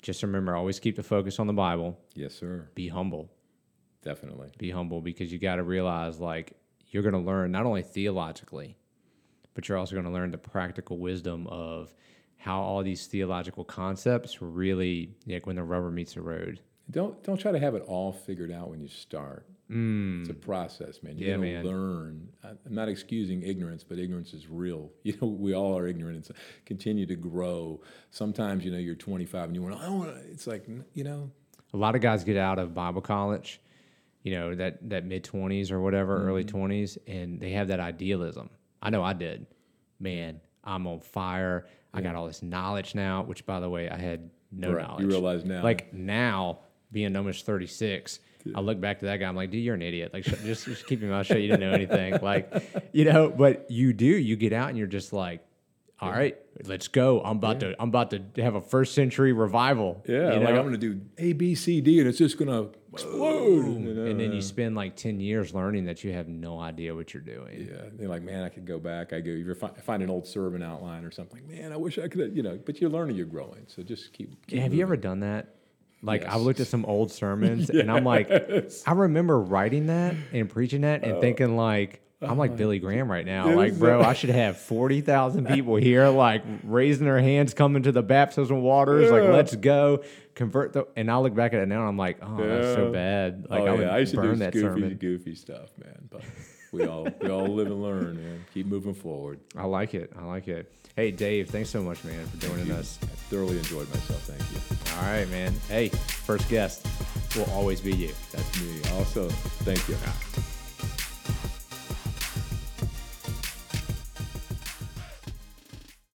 Just remember, always keep the focus on the Bible. Yes, sir. Be humble. Definitely. Be humble because you got to realize like you're going to learn not only theologically, but you're also going to learn the practical wisdom of how all these theological concepts really like when the rubber meets the road. Don't don't try to have it all figured out when you start. Mm. It's a process, man. You're Yeah, man. learn. I'm not excusing ignorance, but ignorance is real. You know, we all are ignorant. It's continue to grow. Sometimes, you know, you're 25 and you want. I want. It's like, you know, a lot of guys get out of Bible college, you know, that that mid twenties or whatever, early Mm-hmm. twenties, and they have that idealism. I know I did. Man, I'm on fire. I got all this knowledge now, which by the way, I had no Right. You realize now. Like now, being almost 36, I look back to that guy. I'm like, dude, you're an idiot. Like, sh- just, just keep your mouth shut. You didn't know anything. Like, you know, but you do. You get out and you're just like, all right, let's go. I'm about to. I'm about to have a first century revival. yeah, you like? I'm gonna do A, B, C, D, and it's just gonna explode. you know? and then you spend like 10 years learning that you have no idea what you're doing. Yeah, they're like, man, I could go back. I go, you fi- find an old sermon outline or something. Man, I wish I could, you know. But you're learning, you're growing. So just keep. keep have you ever done that? Like I've looked at some old sermons and I'm like, I remember writing that and preaching that and oh. thinking like, I'm like Billy Graham right now. Like, bro, I should have 40,000 people here, like raising their hands, coming to the baptismal waters. Like, Yeah. let's go convert the, and I look back at it now and I'm like, oh, that's so Yeah. bad. Like oh, I would yeah, I used to burn do that goofy, sermon. goofy stuff, man. But we all we all live and learn, man. Keep moving forward. I like it. I like it. Hey, Dave, thanks so much, man, for joining us. I thoroughly enjoyed myself. Thank you. All right, man. Hey, first guest will always be you. That's me. Also, thank you.